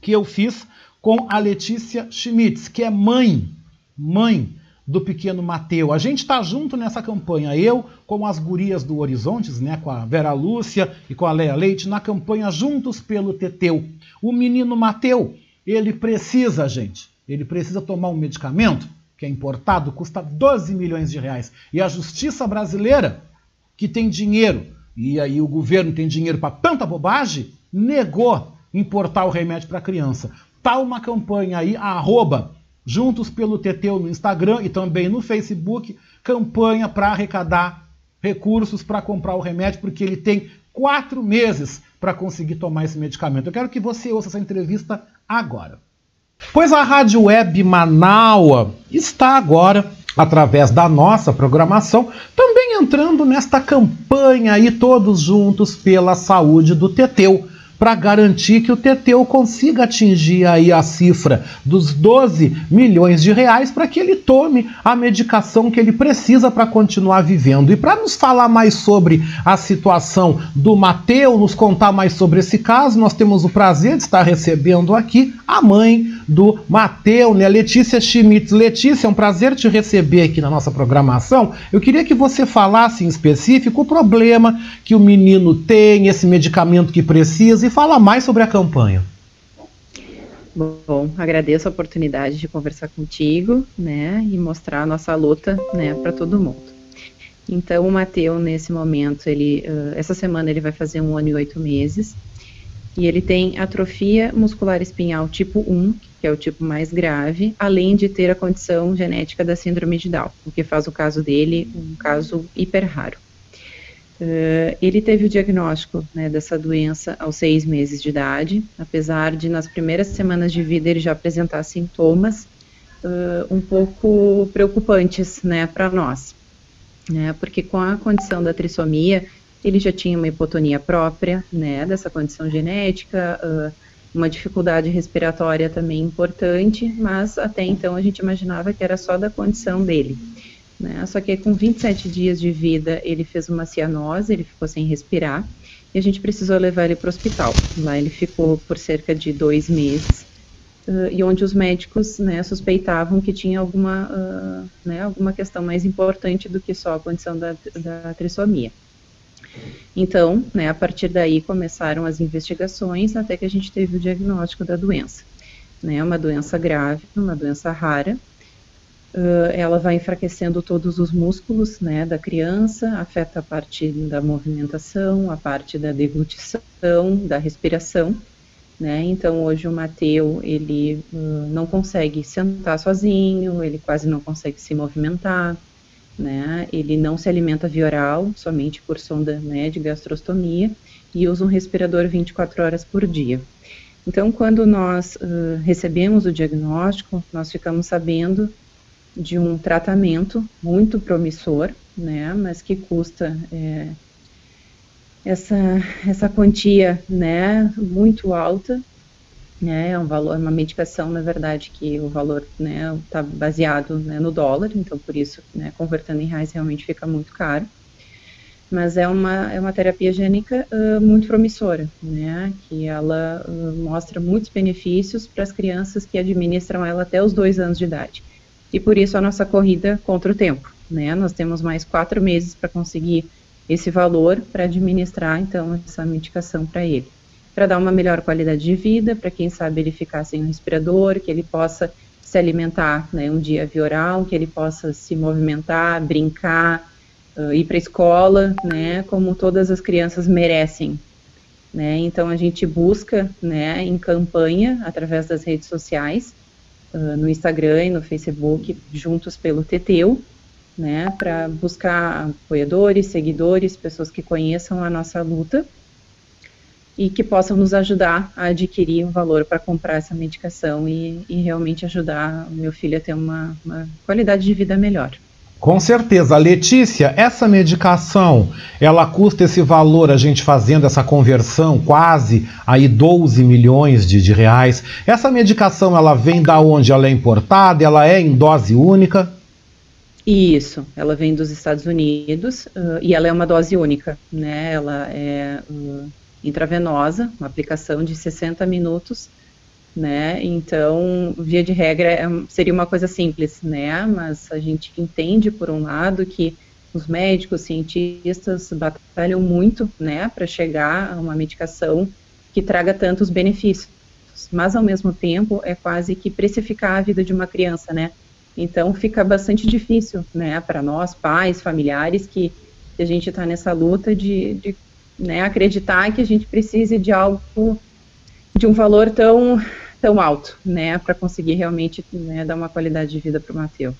que eu fiz com a Letícia Schmitz, que é mãe, mãe do pequeno Mateu. A gente está junto nessa campanha, eu com as gurias do Horizontes, né, com a Vera Lúcia e com a Leia Leite, na campanha Juntos pelo Teteu. O menino Mateu, ele precisa, gente, ele precisa tomar um medicamento que é importado, custa 12 milhões de reais. E a justiça brasileira, que tem dinheiro, e aí o governo tem dinheiro para tanta bobagem, negou importar o remédio para a criança. Tá uma campanha aí, arroba, juntos pelo Teteu no Instagram e também no Facebook, campanha para arrecadar recursos para comprar o remédio, porque ele tem quatro meses para conseguir tomar esse medicamento. Eu quero que você ouça essa entrevista agora. Pois a Rádio Web Manaua está agora, através da nossa programação, também entrando nesta campanha aí todos juntos pela saúde do Teteu para garantir que o Teteu consiga atingir aí a cifra dos 12 milhões de reais para que ele tome a medicação que ele precisa para continuar vivendo. E para nos falar mais sobre a situação do Mateu, nos contar mais sobre esse caso, nós temos o prazer de estar recebendo aqui a mãe do Mateu, né, Letícia Schmitz. Letícia, é um prazer te receber aqui na nossa programação. Eu queria que você falasse em específico o problema que o menino tem, esse medicamento que precisa fala mais sobre a campanha. Bom, agradeço a oportunidade de conversar contigo, né, e mostrar a nossa luta, né, para todo mundo. Então, o Mateu, nesse momento, ele, uh, essa semana ele vai fazer um ano e oito meses, e ele tem atrofia muscular espinhal tipo 1, que é o tipo mais grave, além de ter a condição genética da síndrome de Down, o que faz o caso dele um caso hiper raro. Uh, ele teve o diagnóstico né, dessa doença aos seis meses de idade, apesar de nas primeiras semanas de vida ele já apresentar sintomas uh, um pouco preocupantes né, para nós, né, porque com a condição da trissomia ele já tinha uma hipotonia própria né, dessa condição genética, uh, uma dificuldade respiratória também importante, mas até então a gente imaginava que era só da condição dele. Né? Só que com 27 dias de vida ele fez uma cianose, ele ficou sem respirar e a gente precisou levar ele para o hospital. Lá ele ficou por cerca de dois meses uh, e onde os médicos né, suspeitavam que tinha alguma, uh, né, alguma questão mais importante do que só a condição da, da trissomia. Então, né, a partir daí começaram as investigações até que a gente teve o diagnóstico da doença. É né, uma doença grave, uma doença rara, Uh, ela vai enfraquecendo todos os músculos né, da criança, afeta a parte da movimentação, a parte da deglutição, da respiração. Né? Então, hoje o Mateu, ele uh, não consegue sentar sozinho, ele quase não consegue se movimentar, né? ele não se alimenta via oral, somente por sonda né, de gastrostomia, e usa um respirador 24 horas por dia. Então, quando nós uh, recebemos o diagnóstico, nós ficamos sabendo de um tratamento muito promissor, né, mas que custa é, essa, essa quantia, né, muito alta, né, é um valor, uma medicação, na verdade, que o valor, né, está baseado né, no dólar, então por isso, né, convertendo em reais realmente fica muito caro, mas é uma, é uma terapia gênica uh, muito promissora, né, que ela uh, mostra muitos benefícios para as crianças que administram ela até os dois anos de idade, e por isso a nossa corrida contra o tempo, né, nós temos mais quatro meses para conseguir esse valor para administrar, então, essa medicação para ele para dar uma melhor qualidade de vida, para quem sabe ele ficar sem um respirador, que ele possa se alimentar né, um dia via oral, que ele possa se movimentar, brincar, uh, ir para a escola, né, como todas as crianças merecem. Né? Então a gente busca né, em campanha, através das redes sociais, uh, no Instagram e no Facebook, juntos pelo Teteu, né, para buscar apoiadores, seguidores, pessoas que conheçam a nossa luta e que possam nos ajudar a adquirir um valor para comprar essa medicação e, e, realmente ajudar o meu filho a ter uma, uma qualidade de vida melhor. Com certeza. Letícia, essa medicação, ela custa esse valor, a gente fazendo essa conversão, quase aí 12 milhões de, de reais. Essa medicação, ela vem da onde? Ela é importada? Ela é em dose única? Isso, ela vem dos Estados Unidos uh, e ela é uma dose única, né? Ela é uh, intravenosa, uma aplicação de 60 minutos, né? Então, via de regra, é, seria uma coisa simples, né? Mas a gente entende, por um lado, que os médicos, cientistas batalham muito, né, para chegar a uma medicação que traga tantos benefícios. Mas, ao mesmo tempo, é quase que precificar a vida de uma criança, né? Então, fica bastante difícil, né, para nós, pais, familiares, que, a gente está nessa luta de, de né, acreditar que a gente precise de algo de um valor tão, tão alto, né, para conseguir realmente né, dar uma qualidade de vida para o Mateus.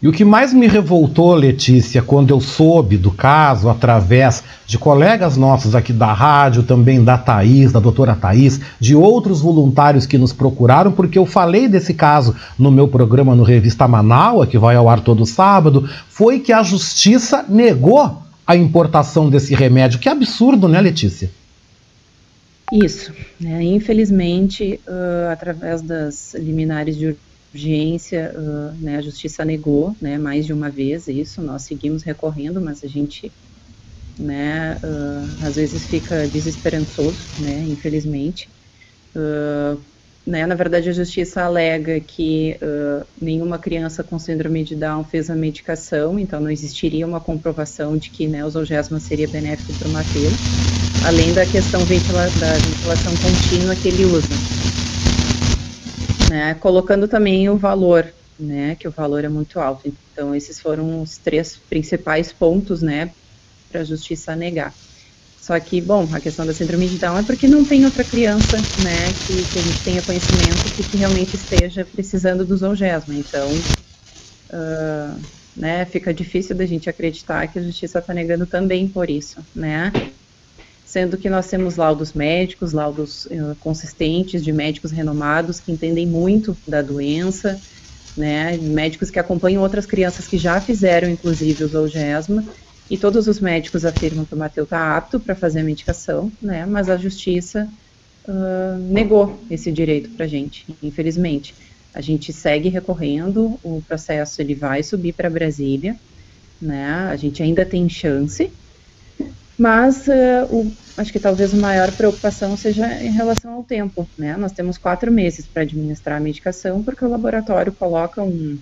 E o que mais me revoltou, Letícia, quando eu soube do caso, através de colegas nossos aqui da rádio, também da Thaís, da doutora Thaís, de outros voluntários que nos procuraram, porque eu falei desse caso no meu programa no Revista Manaua, que vai ao ar todo sábado, foi que a justiça negou a importação desse remédio. Que absurdo, né, Letícia? Isso. Né? Infelizmente, uh, através das liminares de urgência, uh, né, a justiça negou né, mais de uma vez isso. Nós seguimos recorrendo, mas a gente, né, uh, às vezes fica desesperançoso, né, infelizmente. Né, na verdade, a justiça alega que uh, nenhuma criança com síndrome de Down fez a medicação, então não existiria uma comprovação de que né, o Zolgensma seria benéfico para o Mateus, além da questão ventila da ventilação contínua que ele usa. Né, colocando também o valor, né, que o valor é muito alto. Então, esses foram os três principais pontos né, para a justiça negar. Só que, bom, a questão da síndrome de Down é porque não tem outra criança, né, que, que a gente tenha conhecimento que, que realmente esteja precisando do Zolgesma. Então, uh, né, fica difícil da gente acreditar que a justiça está negando também por isso, né? Sendo que nós temos laudos médicos, laudos uh, consistentes de médicos renomados que entendem muito da doença, né, médicos que acompanham outras crianças que já fizeram, inclusive, o Zolgesma, e todos os médicos afirmam que o Mateus está apto para fazer a medicação, né? Mas a justiça uh, negou esse direito para a gente, infelizmente. A gente segue recorrendo, o processo ele vai subir para Brasília, né? A gente ainda tem chance, mas uh, o, acho que talvez a maior preocupação seja em relação ao tempo, né? Nós temos quatro meses para administrar a medicação, porque o laboratório coloca um,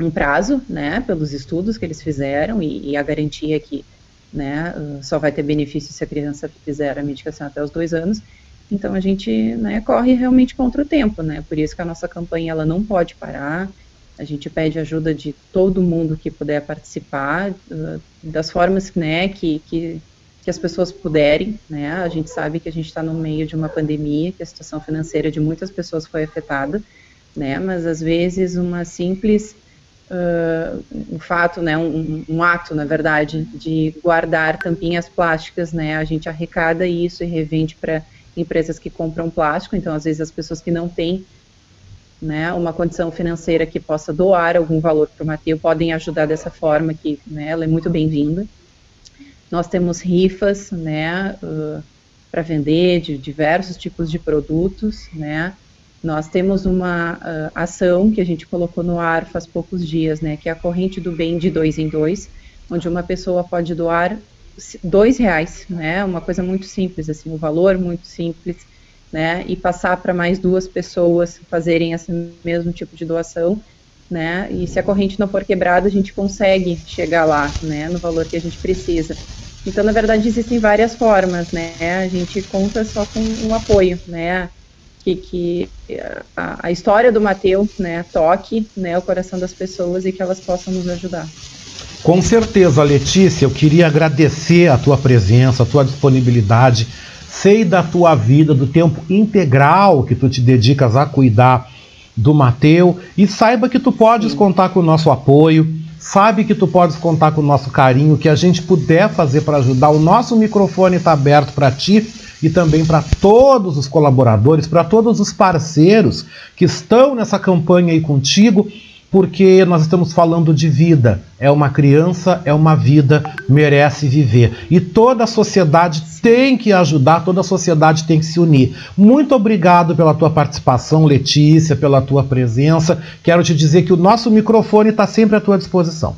um prazo, né, pelos estudos que eles fizeram e, e a garantia que, né, uh, só vai ter benefício se a criança fizer a medicação até os dois anos. Então a gente, né, corre realmente contra o tempo, né? Por isso que a nossa campanha ela não pode parar. A gente pede ajuda de todo mundo que puder participar, uh, das formas, né, que, que que as pessoas puderem, né? A gente sabe que a gente está no meio de uma pandemia, que a situação financeira de muitas pessoas foi afetada, né? Mas às vezes uma simples uh, um fato, né, um, um, ato, na verdade, de guardar tampinhas plásticas, né, a gente arrecada isso e revende para empresas que compram plástico, então às vezes as pessoas que não têm né, uma condição financeira que possa doar algum valor para o Mateus podem ajudar dessa forma que né, ela é muito bem-vinda. Nós temos rifas, né, uh, para vender de diversos tipos de produtos, né. Nós temos uma uh, ação que a gente colocou no ar faz poucos dias, né, que é a corrente do bem de dois em dois, onde uma pessoa pode doar dois reais, né, uma coisa muito simples, assim, um valor muito simples, né, e passar para mais duas pessoas fazerem esse mesmo tipo de doação, né, e se a corrente não for quebrada, a gente consegue chegar lá, né, no valor que a gente precisa. Então, na verdade, existem várias formas, né, a gente conta só com um apoio, né, que, que a, a história do Mateus, né, toque, né, o coração das pessoas e que elas possam nos ajudar. Com certeza, Letícia, eu queria agradecer a tua presença, a tua disponibilidade. Sei da tua vida, do tempo integral que tu te dedicas a cuidar do Mateu e saiba que tu podes Sim. contar com o nosso apoio, sabe que tu podes contar com o nosso carinho, que a gente puder fazer para ajudar. O nosso microfone está aberto para ti e também para todos os colaboradores, para todos os parceiros que estão nessa campanha aí contigo porque nós estamos falando de vida. É uma criança, é uma vida, merece viver. E toda a sociedade tem que ajudar, toda a sociedade tem que se unir. Muito obrigado pela tua participação, Letícia, pela tua presença. Quero te dizer que o nosso microfone está sempre à tua disposição.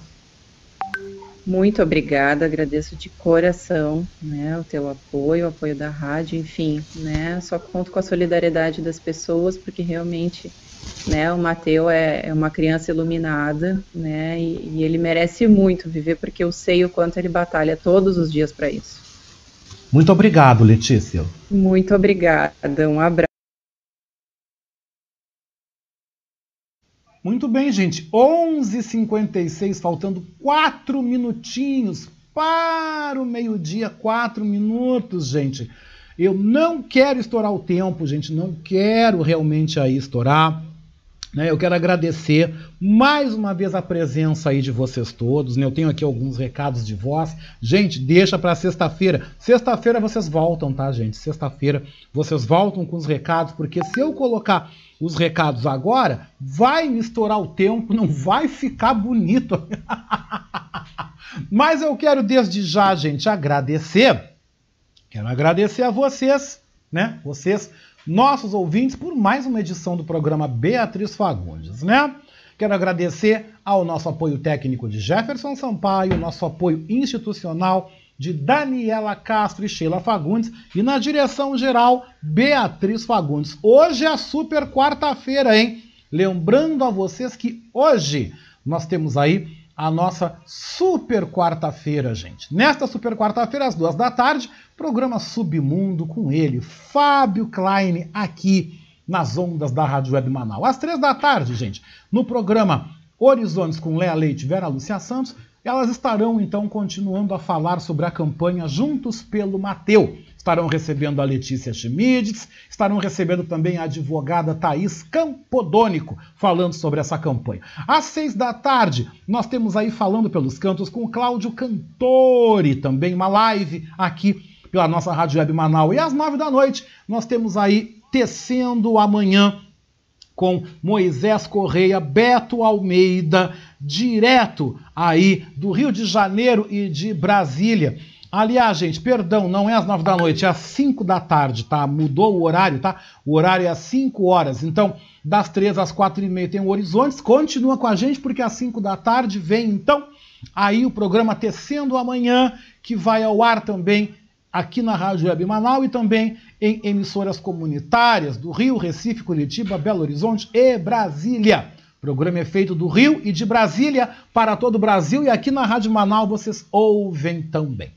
Muito obrigada, agradeço de coração, né, o teu apoio, o apoio da rádio, enfim, né, só conto com a solidariedade das pessoas, porque realmente né? O Mateu é, é, uma criança iluminada, né? E, e, ele merece muito viver porque eu sei o quanto ele batalha todos os dias para isso. Muito obrigado, Letícia. Muito obrigada. Um abraço. Muito bem, gente. 11h56, faltando 4 minutinhos para o meio-dia. 4 minutos, gente. Eu não quero estourar o tempo, gente. Não quero realmente aí estourar. Né? Eu quero agradecer mais uma vez a presença aí de vocês todos. Né? Eu tenho aqui alguns recados de voz. Gente, deixa para sexta-feira. Sexta-feira vocês voltam, tá, gente? Sexta-feira vocês voltam com os recados, porque se eu colocar os recados agora, vai misturar o tempo, não vai ficar bonito. Mas eu quero desde já, gente, agradecer. Quero agradecer a vocês, né? Vocês nossos ouvintes por mais uma edição do programa Beatriz Fagundes, né? Quero agradecer ao nosso apoio técnico de Jefferson Sampaio, nosso apoio institucional de Daniela Castro e Sheila Fagundes e na direção geral Beatriz Fagundes. Hoje é a super quarta-feira, hein? Lembrando a vocês que hoje nós temos aí a nossa super quarta-feira, gente. Nesta super quarta-feira, às duas da tarde, programa Submundo com ele, Fábio Klein, aqui nas ondas da Rádio Web Manaus. Às três da tarde, gente, no programa Horizontes com Léa Leite Vera Lúcia Santos, elas estarão então continuando a falar sobre a campanha Juntos pelo Mateu estarão recebendo a Letícia Schmidt, estarão recebendo também a advogada Thaís Campodônico, falando sobre essa campanha. Às seis da tarde, nós temos aí falando pelos cantos com Cláudio Cantori, também uma live aqui pela nossa Rádio Web Manaus. E às nove da noite, nós temos aí Tecendo Amanhã com Moisés Correia, Beto Almeida, direto aí do Rio de Janeiro e de Brasília. Aliás, gente, perdão, não é às nove da noite, é às cinco da tarde, tá? Mudou o horário, tá? O horário é às cinco horas. Então, das três às quatro e meia tem o Horizontes. Continua com a gente, porque às cinco da tarde vem, então, aí o programa Tecendo Amanhã, que vai ao ar também aqui na Rádio Web Manaus e também em emissoras comunitárias do Rio, Recife, Curitiba, Belo Horizonte e Brasília. O programa é feito do Rio e de Brasília para todo o Brasil e aqui na Rádio Manaus vocês ouvem também.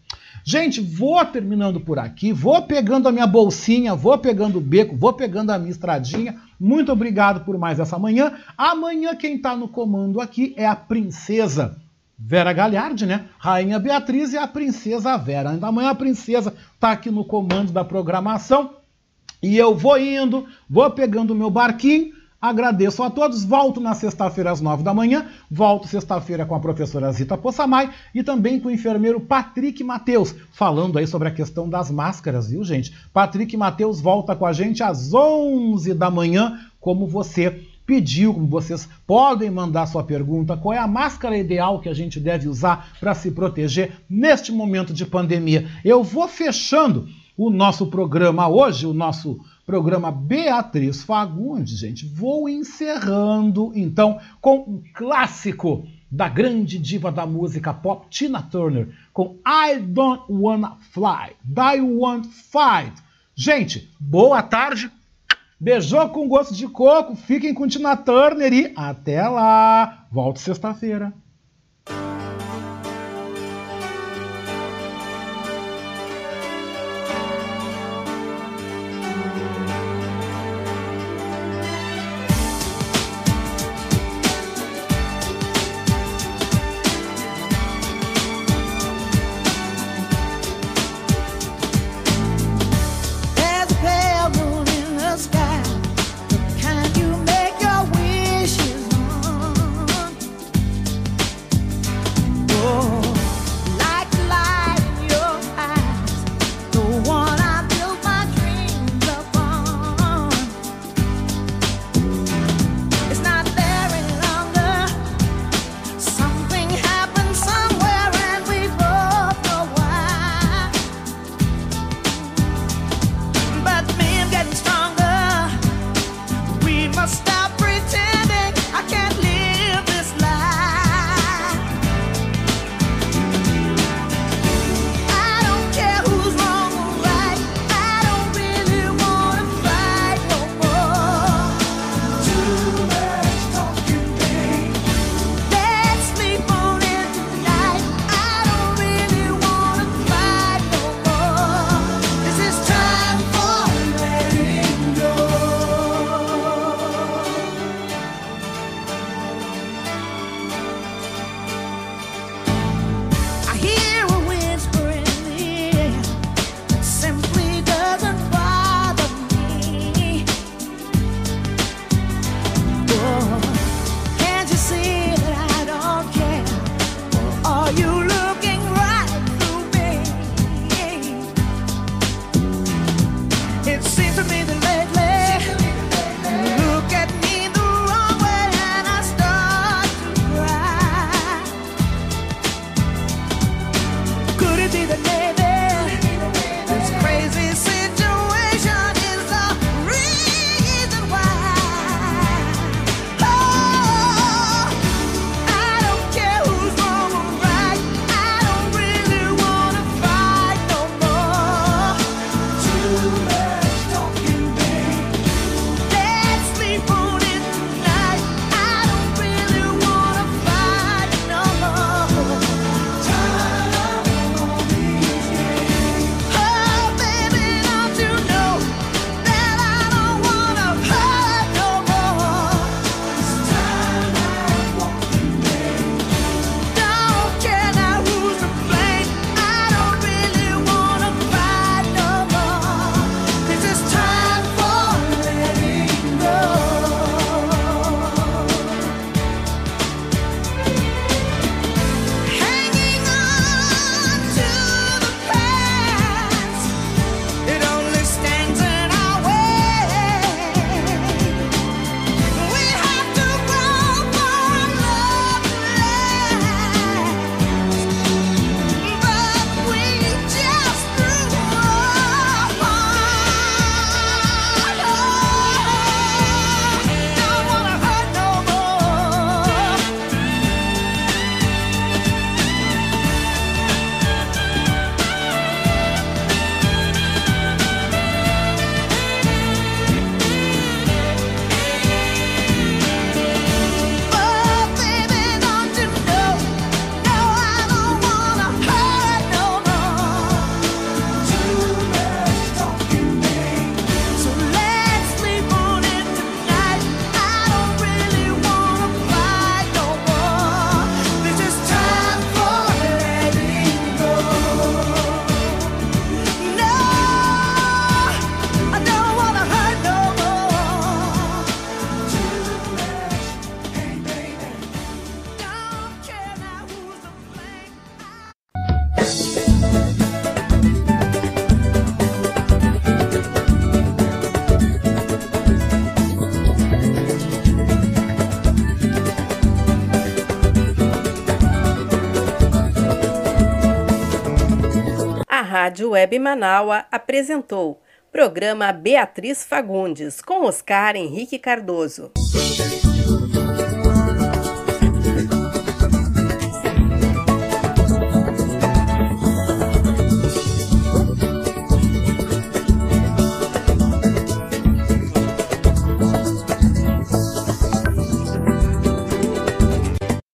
Gente, vou terminando por aqui, vou pegando a minha bolsinha, vou pegando o beco, vou pegando a minha estradinha. Muito obrigado por mais essa manhã. Amanhã quem está no comando aqui é a princesa Vera Galhardi, né? Rainha Beatriz e a princesa Vera. Então, amanhã a princesa está aqui no comando da programação. E eu vou indo, vou pegando o meu barquinho Agradeço a todos. Volto na sexta-feira às nove da manhã. Volto sexta-feira com a professora Zita Possamay e também com o enfermeiro Patrick Mateus, falando aí sobre a questão das máscaras, viu, gente? Patrick Mateus volta com a gente às onze da manhã, como você pediu, como vocês podem mandar sua pergunta, qual é a máscara ideal que a gente deve usar para se proteger neste momento de pandemia. Eu vou fechando o nosso programa hoje, o nosso programa Beatriz Fagundes, gente. Vou encerrando então com um clássico da grande diva da música pop Tina Turner com I Don't Wanna Fly, I Want Fight. Gente, boa tarde. Beijou com gosto de coco. Fiquem com Tina Turner e até lá. Volto sexta-feira. Rádio Web Manaua apresentou programa Beatriz Fagundes com Oscar Henrique Cardoso.